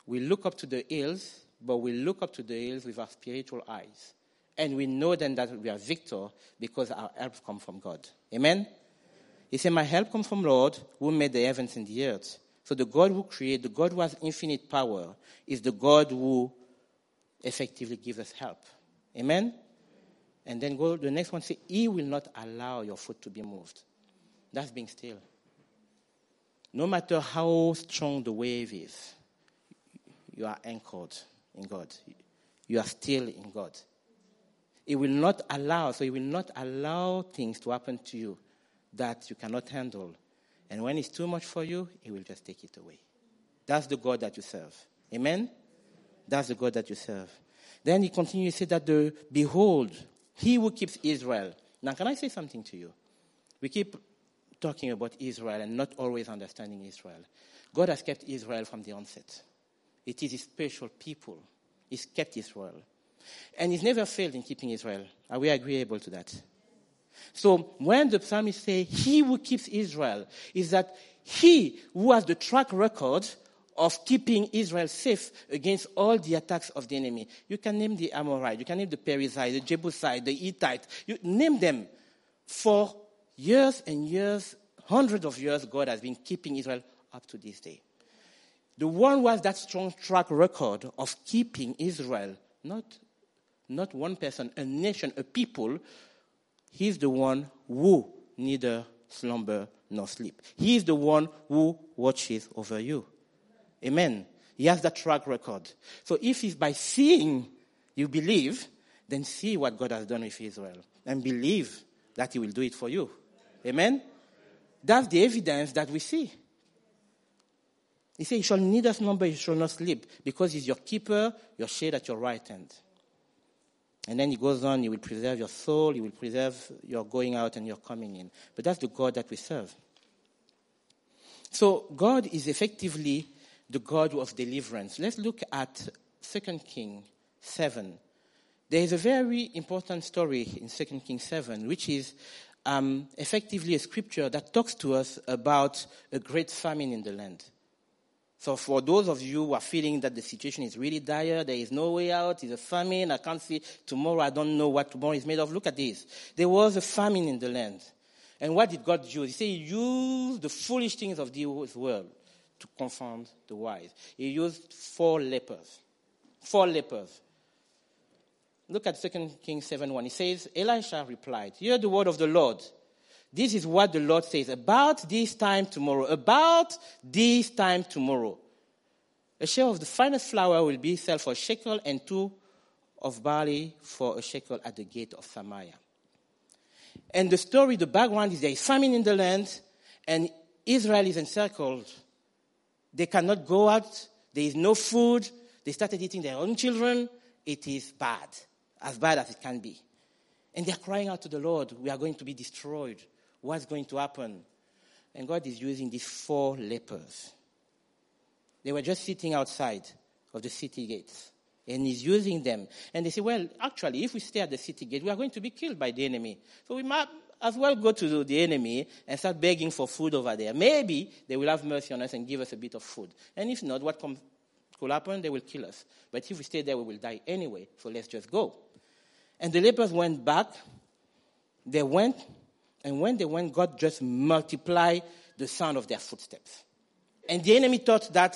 We look up to the hills, but we look up to the hills with our spiritual eyes. And we know then that we are victor because our help comes from God. Amen? He said, My help comes from Lord who made the heavens and the earth. So the God who created, the God who has infinite power, is the God who effectively gives us help. Amen? And then go the next one say, He will not allow your foot to be moved. That's being still. No matter how strong the wave is, you are anchored in God. You are still in God. He will not allow, so He will not allow things to happen to you that you cannot handle. And when it's too much for you, He will just take it away. That's the God that you serve. Amen? That's the God that you serve. Then he continues to say that the behold, he who keeps Israel. Now, can I say something to you? We keep talking about Israel and not always understanding Israel. God has kept Israel from the onset. It is his special people. He's kept Israel. And he's never failed in keeping Israel. Are we agreeable to that? So when the psalmist say, he who keeps Israel, is that he who has the track record of keeping Israel safe against all the attacks of the enemy. You can name the Amorite, you can name the Perizzite, the Jebusite, the Hittite. You name them. For years and years, hundreds of years, God has been keeping Israel up to this day. The one who has that strong track record of keeping Israel, not, not one person, a nation, a people, He's the one who neither slumber nor sleep. He is the one who watches over you. Amen. He has that track record. So if it's by seeing you believe, then see what God has done with Israel and believe that He will do it for you. Amen. That's the evidence that we see. He said, You shall neither slumber, you shall not sleep, because He's your keeper, your shade at your right hand. And then he goes on, he will preserve your soul, he will preserve your going out and your coming in. But that's the God that we serve. So God is effectively the God of deliverance. Let's look at 2 King 7. There is a very important story in 2 King 7, which is um, effectively a scripture that talks to us about a great famine in the land. So for those of you who are feeling that the situation is really dire, there is no way out, it's a famine, I can't see tomorrow, I don't know what tomorrow is made of. Look at this. There was a famine in the land. And what did God use? He said he used the foolish things of this world to confound the wise. He used four lepers. Four lepers. Look at 2 Kings 7 1. He says, Elisha replied, Hear the word of the Lord. This is what the Lord says about this time tomorrow. About this time tomorrow. A share of the finest flour will be sold for a shekel and two of barley for a shekel at the gate of Samaria. And the story, the background is there is famine in the land and Israel is encircled. They cannot go out. There is no food. They started eating their own children. It is bad, as bad as it can be. And they're crying out to the Lord, we are going to be destroyed. What's going to happen? And God is using these four lepers. They were just sitting outside of the city gates. And he's using them. And they say, well, actually, if we stay at the city gate, we are going to be killed by the enemy. So we might as well go to the enemy and start begging for food over there. Maybe they will have mercy on us and give us a bit of food. And if not, what could happen? They will kill us. But if we stay there, we will die anyway. So let's just go. And the lepers went back. They went and when they went, God just multiplied the sound of their footsteps. And the enemy thought that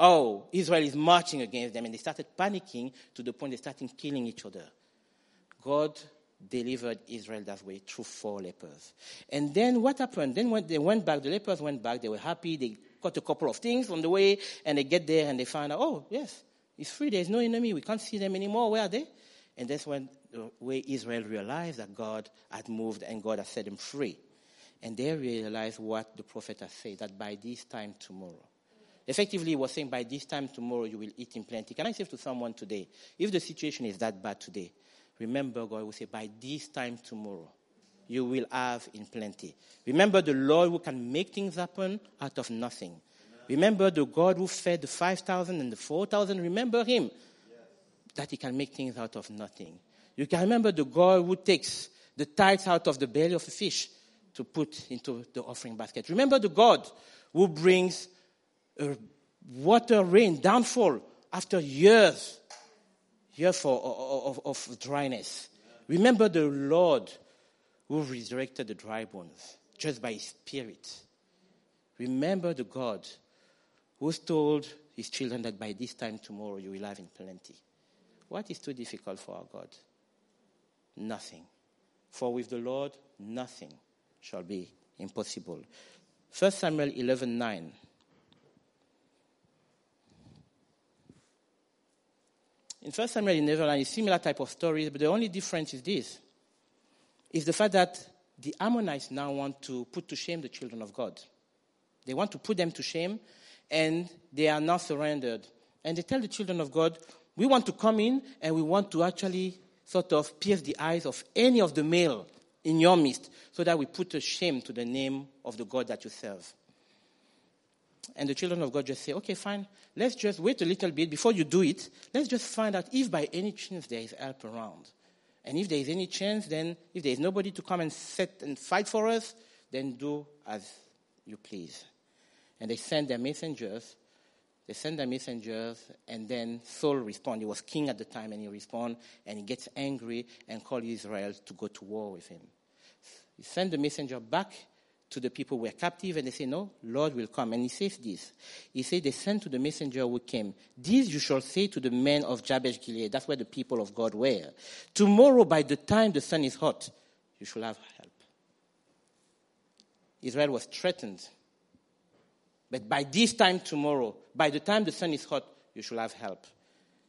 oh, Israel is marching against them. And they started panicking to the point they started killing each other. God delivered Israel that way through four lepers. And then what happened? Then when they went back, the lepers went back, they were happy, they got a couple of things on the way, and they get there and they find out, oh, yes, it's free, there's no enemy, we can't see them anymore, where are they? And that's when uh, the way Israel realized that God had moved and God had set them free. And they realized what the prophet had said, that by this time tomorrow. Effectively, he was saying, by this time tomorrow you will eat in plenty. Can I say to someone today, if the situation is that bad today, remember God will say, by this time tomorrow, you will have in plenty. Remember the Lord who can make things happen out of nothing. Remember the God who fed the 5,000 and the 4,000. Remember him. That he can make things out of nothing. You can remember the God who takes the tithes out of the belly of a fish to put into the offering basket. Remember the God who brings a water rain downfall after years, years of, of, of dryness. Remember the Lord who resurrected the dry bones just by his spirit. Remember the God who's told his children that by this time tomorrow you will have in plenty. What is too difficult for our God? Nothing. For with the Lord, nothing shall be impossible. 1 Samuel 11 9. In 1 Samuel 11 9, it's similar type of stories, but the only difference is this. Is the fact that the Ammonites now want to put to shame the children of God. They want to put them to shame and they are now surrendered. And they tell the children of God, we want to come in and we want to actually sort of pierce the eyes of any of the male in your midst so that we put a shame to the name of the God that you serve. And the children of God just say, okay, fine, let's just wait a little bit before you do it. Let's just find out if by any chance there is help around. And if there is any chance, then if there is nobody to come and set and fight for us, then do as you please and they sent their messengers. They sent their messengers, and then Saul responded. He was king at the time, and he responded, and he gets angry and calls Israel to go to war with him. He sent the messenger back to the people who were captive, and they say, No, Lord will come. And he says this. He said, They sent to the messenger who came, This you shall say to the men of Jabesh Gilead. That's where the people of God were. Tomorrow, by the time the sun is hot, you shall have help. Israel was threatened but by this time tomorrow, by the time the sun is hot, you should have help.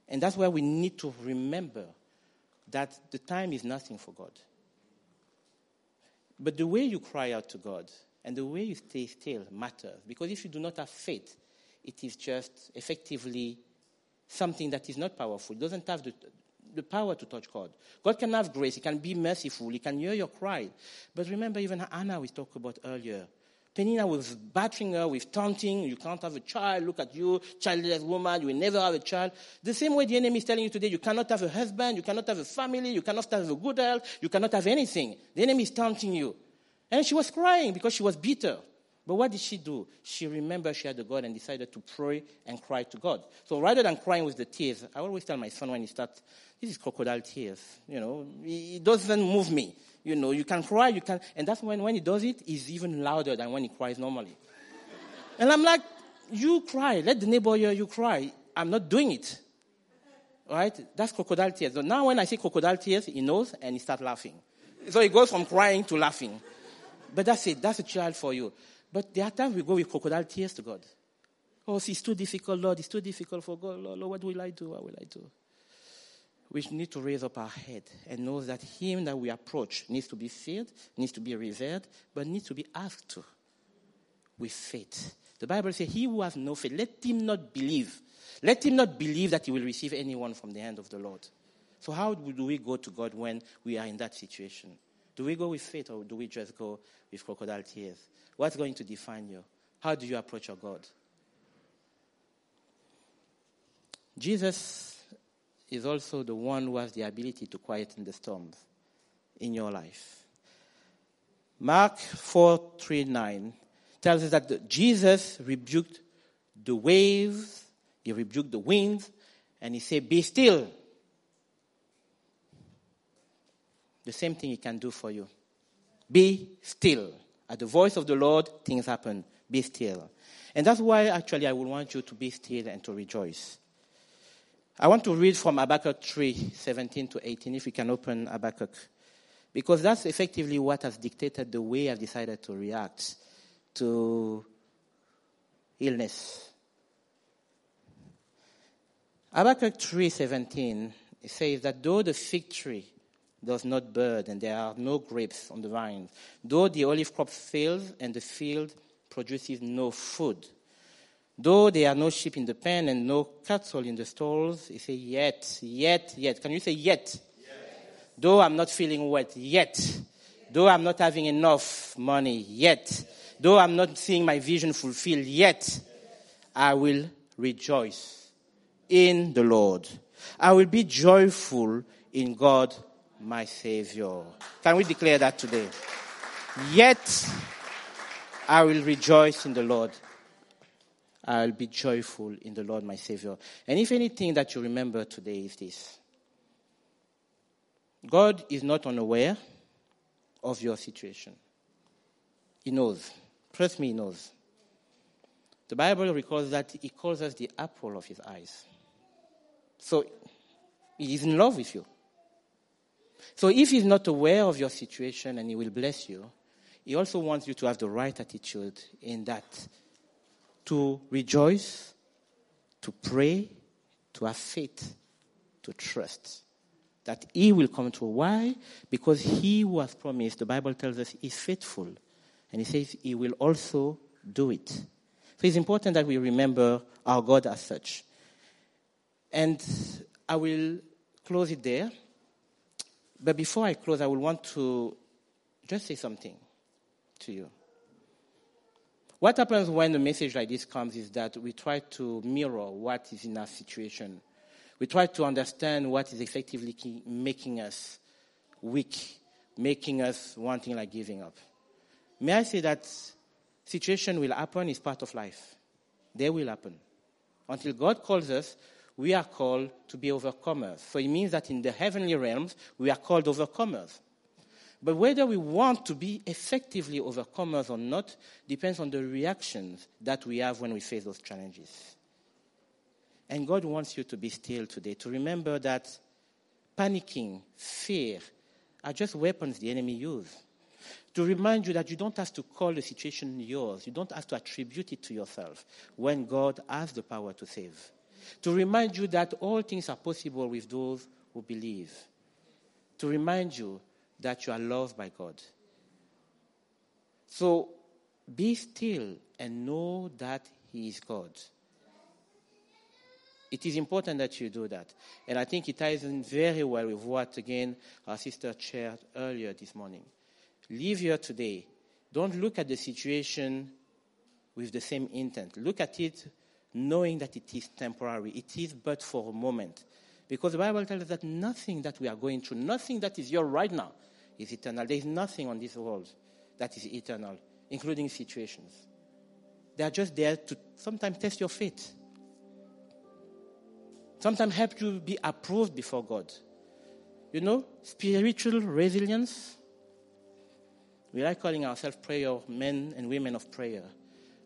And that's where we need to remember that the time is nothing for God. But the way you cry out to God and the way you stay still matters. Because if you do not have faith, it is just effectively something that is not powerful. It doesn't have the, the power to touch God. God can have grace. He can be merciful. He can hear your cry. But remember, even Anna, we talked about earlier. Penina was battering her with taunting. You can't have a child. Look at you, childless woman. You will never have a child. The same way the enemy is telling you today, you cannot have a husband. You cannot have a family. You cannot have a good health. You cannot have anything. The enemy is taunting you. And she was crying because she was bitter. But what did she do? She remembered she had a God and decided to pray and cry to God. So rather than crying with the tears, I always tell my son when he starts, this is crocodile tears. You know, it doesn't move me. You know, you can cry, you can, and that's when, when he does it, he's even louder than when he cries normally. and I'm like, you cry, let the neighbor hear you cry. I'm not doing it. Right? That's crocodile tears. So now when I say crocodile tears, he knows and he starts laughing. So he goes from crying to laughing. But that's it. That's a child for you. But there are times we go with crocodile tears to God. Oh, it's too difficult, Lord. It's too difficult for God. Lord, Lord what will I do? What will I do? we need to raise up our head and know that Him that we approach needs to be feared, needs to be revered, but needs to be asked to with faith. The Bible says, He who has no faith, let him not believe. Let him not believe that he will receive anyone from the hand of the Lord. So, how do we go to God when we are in that situation? Do we go with faith or do we just go with crocodile tears? What's going to define you? How do you approach your God? Jesus is also the one who has the ability to quieten the storms in your life. Mark 4 3 9 tells us that Jesus rebuked the waves, he rebuked the winds, and he said, Be still. The same thing he can do for you. Be still. At the voice of the Lord, things happen. Be still. And that's why actually I would want you to be still and to rejoice. I want to read from Habakkuk 3, 17 to 18, if we can open Habakkuk. Because that's effectively what has dictated the way I've decided to react to illness. Habakkuk 3:17 says that though the fig tree does not bud and there are no grapes on the vines, though the olive crop fails and the field produces no food, though there are no sheep in the pen and no cattle in the stalls, he says yet, yet, yet. Can you say yet? yet? Though I'm not feeling wet, yet. Though I'm not having enough money, yet. Though I'm not seeing my vision fulfilled, yet. I will rejoice in the Lord. I will be joyful in God, my Savior. Can we declare that today? Yet I will rejoice in the Lord. I'll be joyful in the Lord, my Savior. And if anything that you remember today is this God is not unaware of your situation. He knows. Trust me, He knows. The Bible records that He calls us the apple of His eyes. So he is in love with you. So if he's not aware of your situation and he will bless you, he also wants you to have the right attitude in that to rejoice, to pray, to have faith, to trust that he will come through. Why? Because he who has promised, the Bible tells us, is faithful. And he says he will also do it. So it's important that we remember our God as such. And I will close it there. But before I close, I will want to just say something to you. What happens when a message like this comes is that we try to mirror what is in our situation. We try to understand what is effectively making us weak, making us wanting like giving up. May I say that situation will happen is part of life. They will happen. Until God calls us, we are called to be overcomers. So it means that in the heavenly realms, we are called overcomers. But whether we want to be effectively overcomers or not depends on the reactions that we have when we face those challenges. And God wants you to be still today, to remember that panicking, fear are just weapons the enemy uses. To remind you that you don't have to call the situation yours, you don't have to attribute it to yourself when God has the power to save to remind you that all things are possible with those who believe, to remind you that you are loved by God. So be still and know that He is God. It is important that you do that. And I think it ties in very well with what, again, our sister shared earlier this morning. Leave here today. Don't look at the situation with the same intent. Look at it knowing that it is temporary. It is but for a moment. Because the Bible tells us that nothing that we are going through, nothing that is here right now, is eternal. There is nothing on this world that is eternal, including situations. They are just there to sometimes test your faith, sometimes help you be approved before God. You know, spiritual resilience. We like calling ourselves prayer men and women of prayer.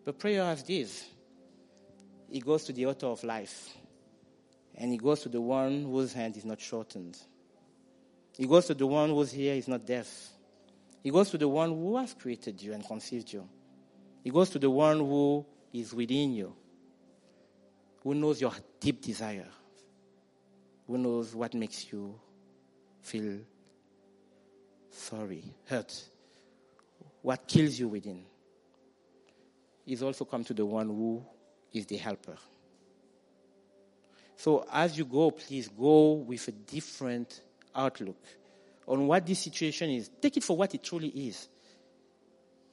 But prayer has this he goes to the author of life. And he goes to the one whose hand is not shortened. He goes to the one whose ear is not deaf. He goes to the one who has created you and conceived you. He goes to the one who is within you, who knows your deep desire, who knows what makes you feel sorry, hurt, what kills you within. He's also come to the one who is the helper. So as you go, please go with a different outlook on what this situation is. Take it for what it truly is.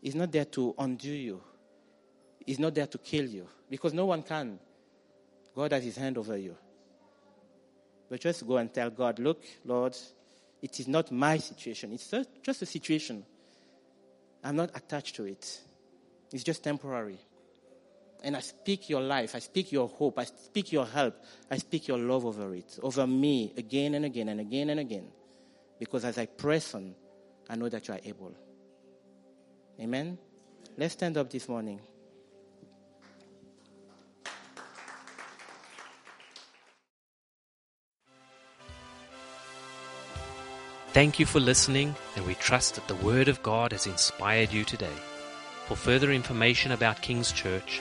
It's not there to undo you. It's not there to kill you because no one can. God has his hand over you. But just go and tell God, look, Lord, it is not my situation. It's just a situation. I'm not attached to it. It's just temporary. And I speak your life. I speak your hope. I speak your help. I speak your love over it, over me again and again and again and again. Because as I press on, I know that you are able. Amen? Let's stand up this morning. Thank you for listening, and we trust that the Word of God has inspired you today. For further information about King's Church,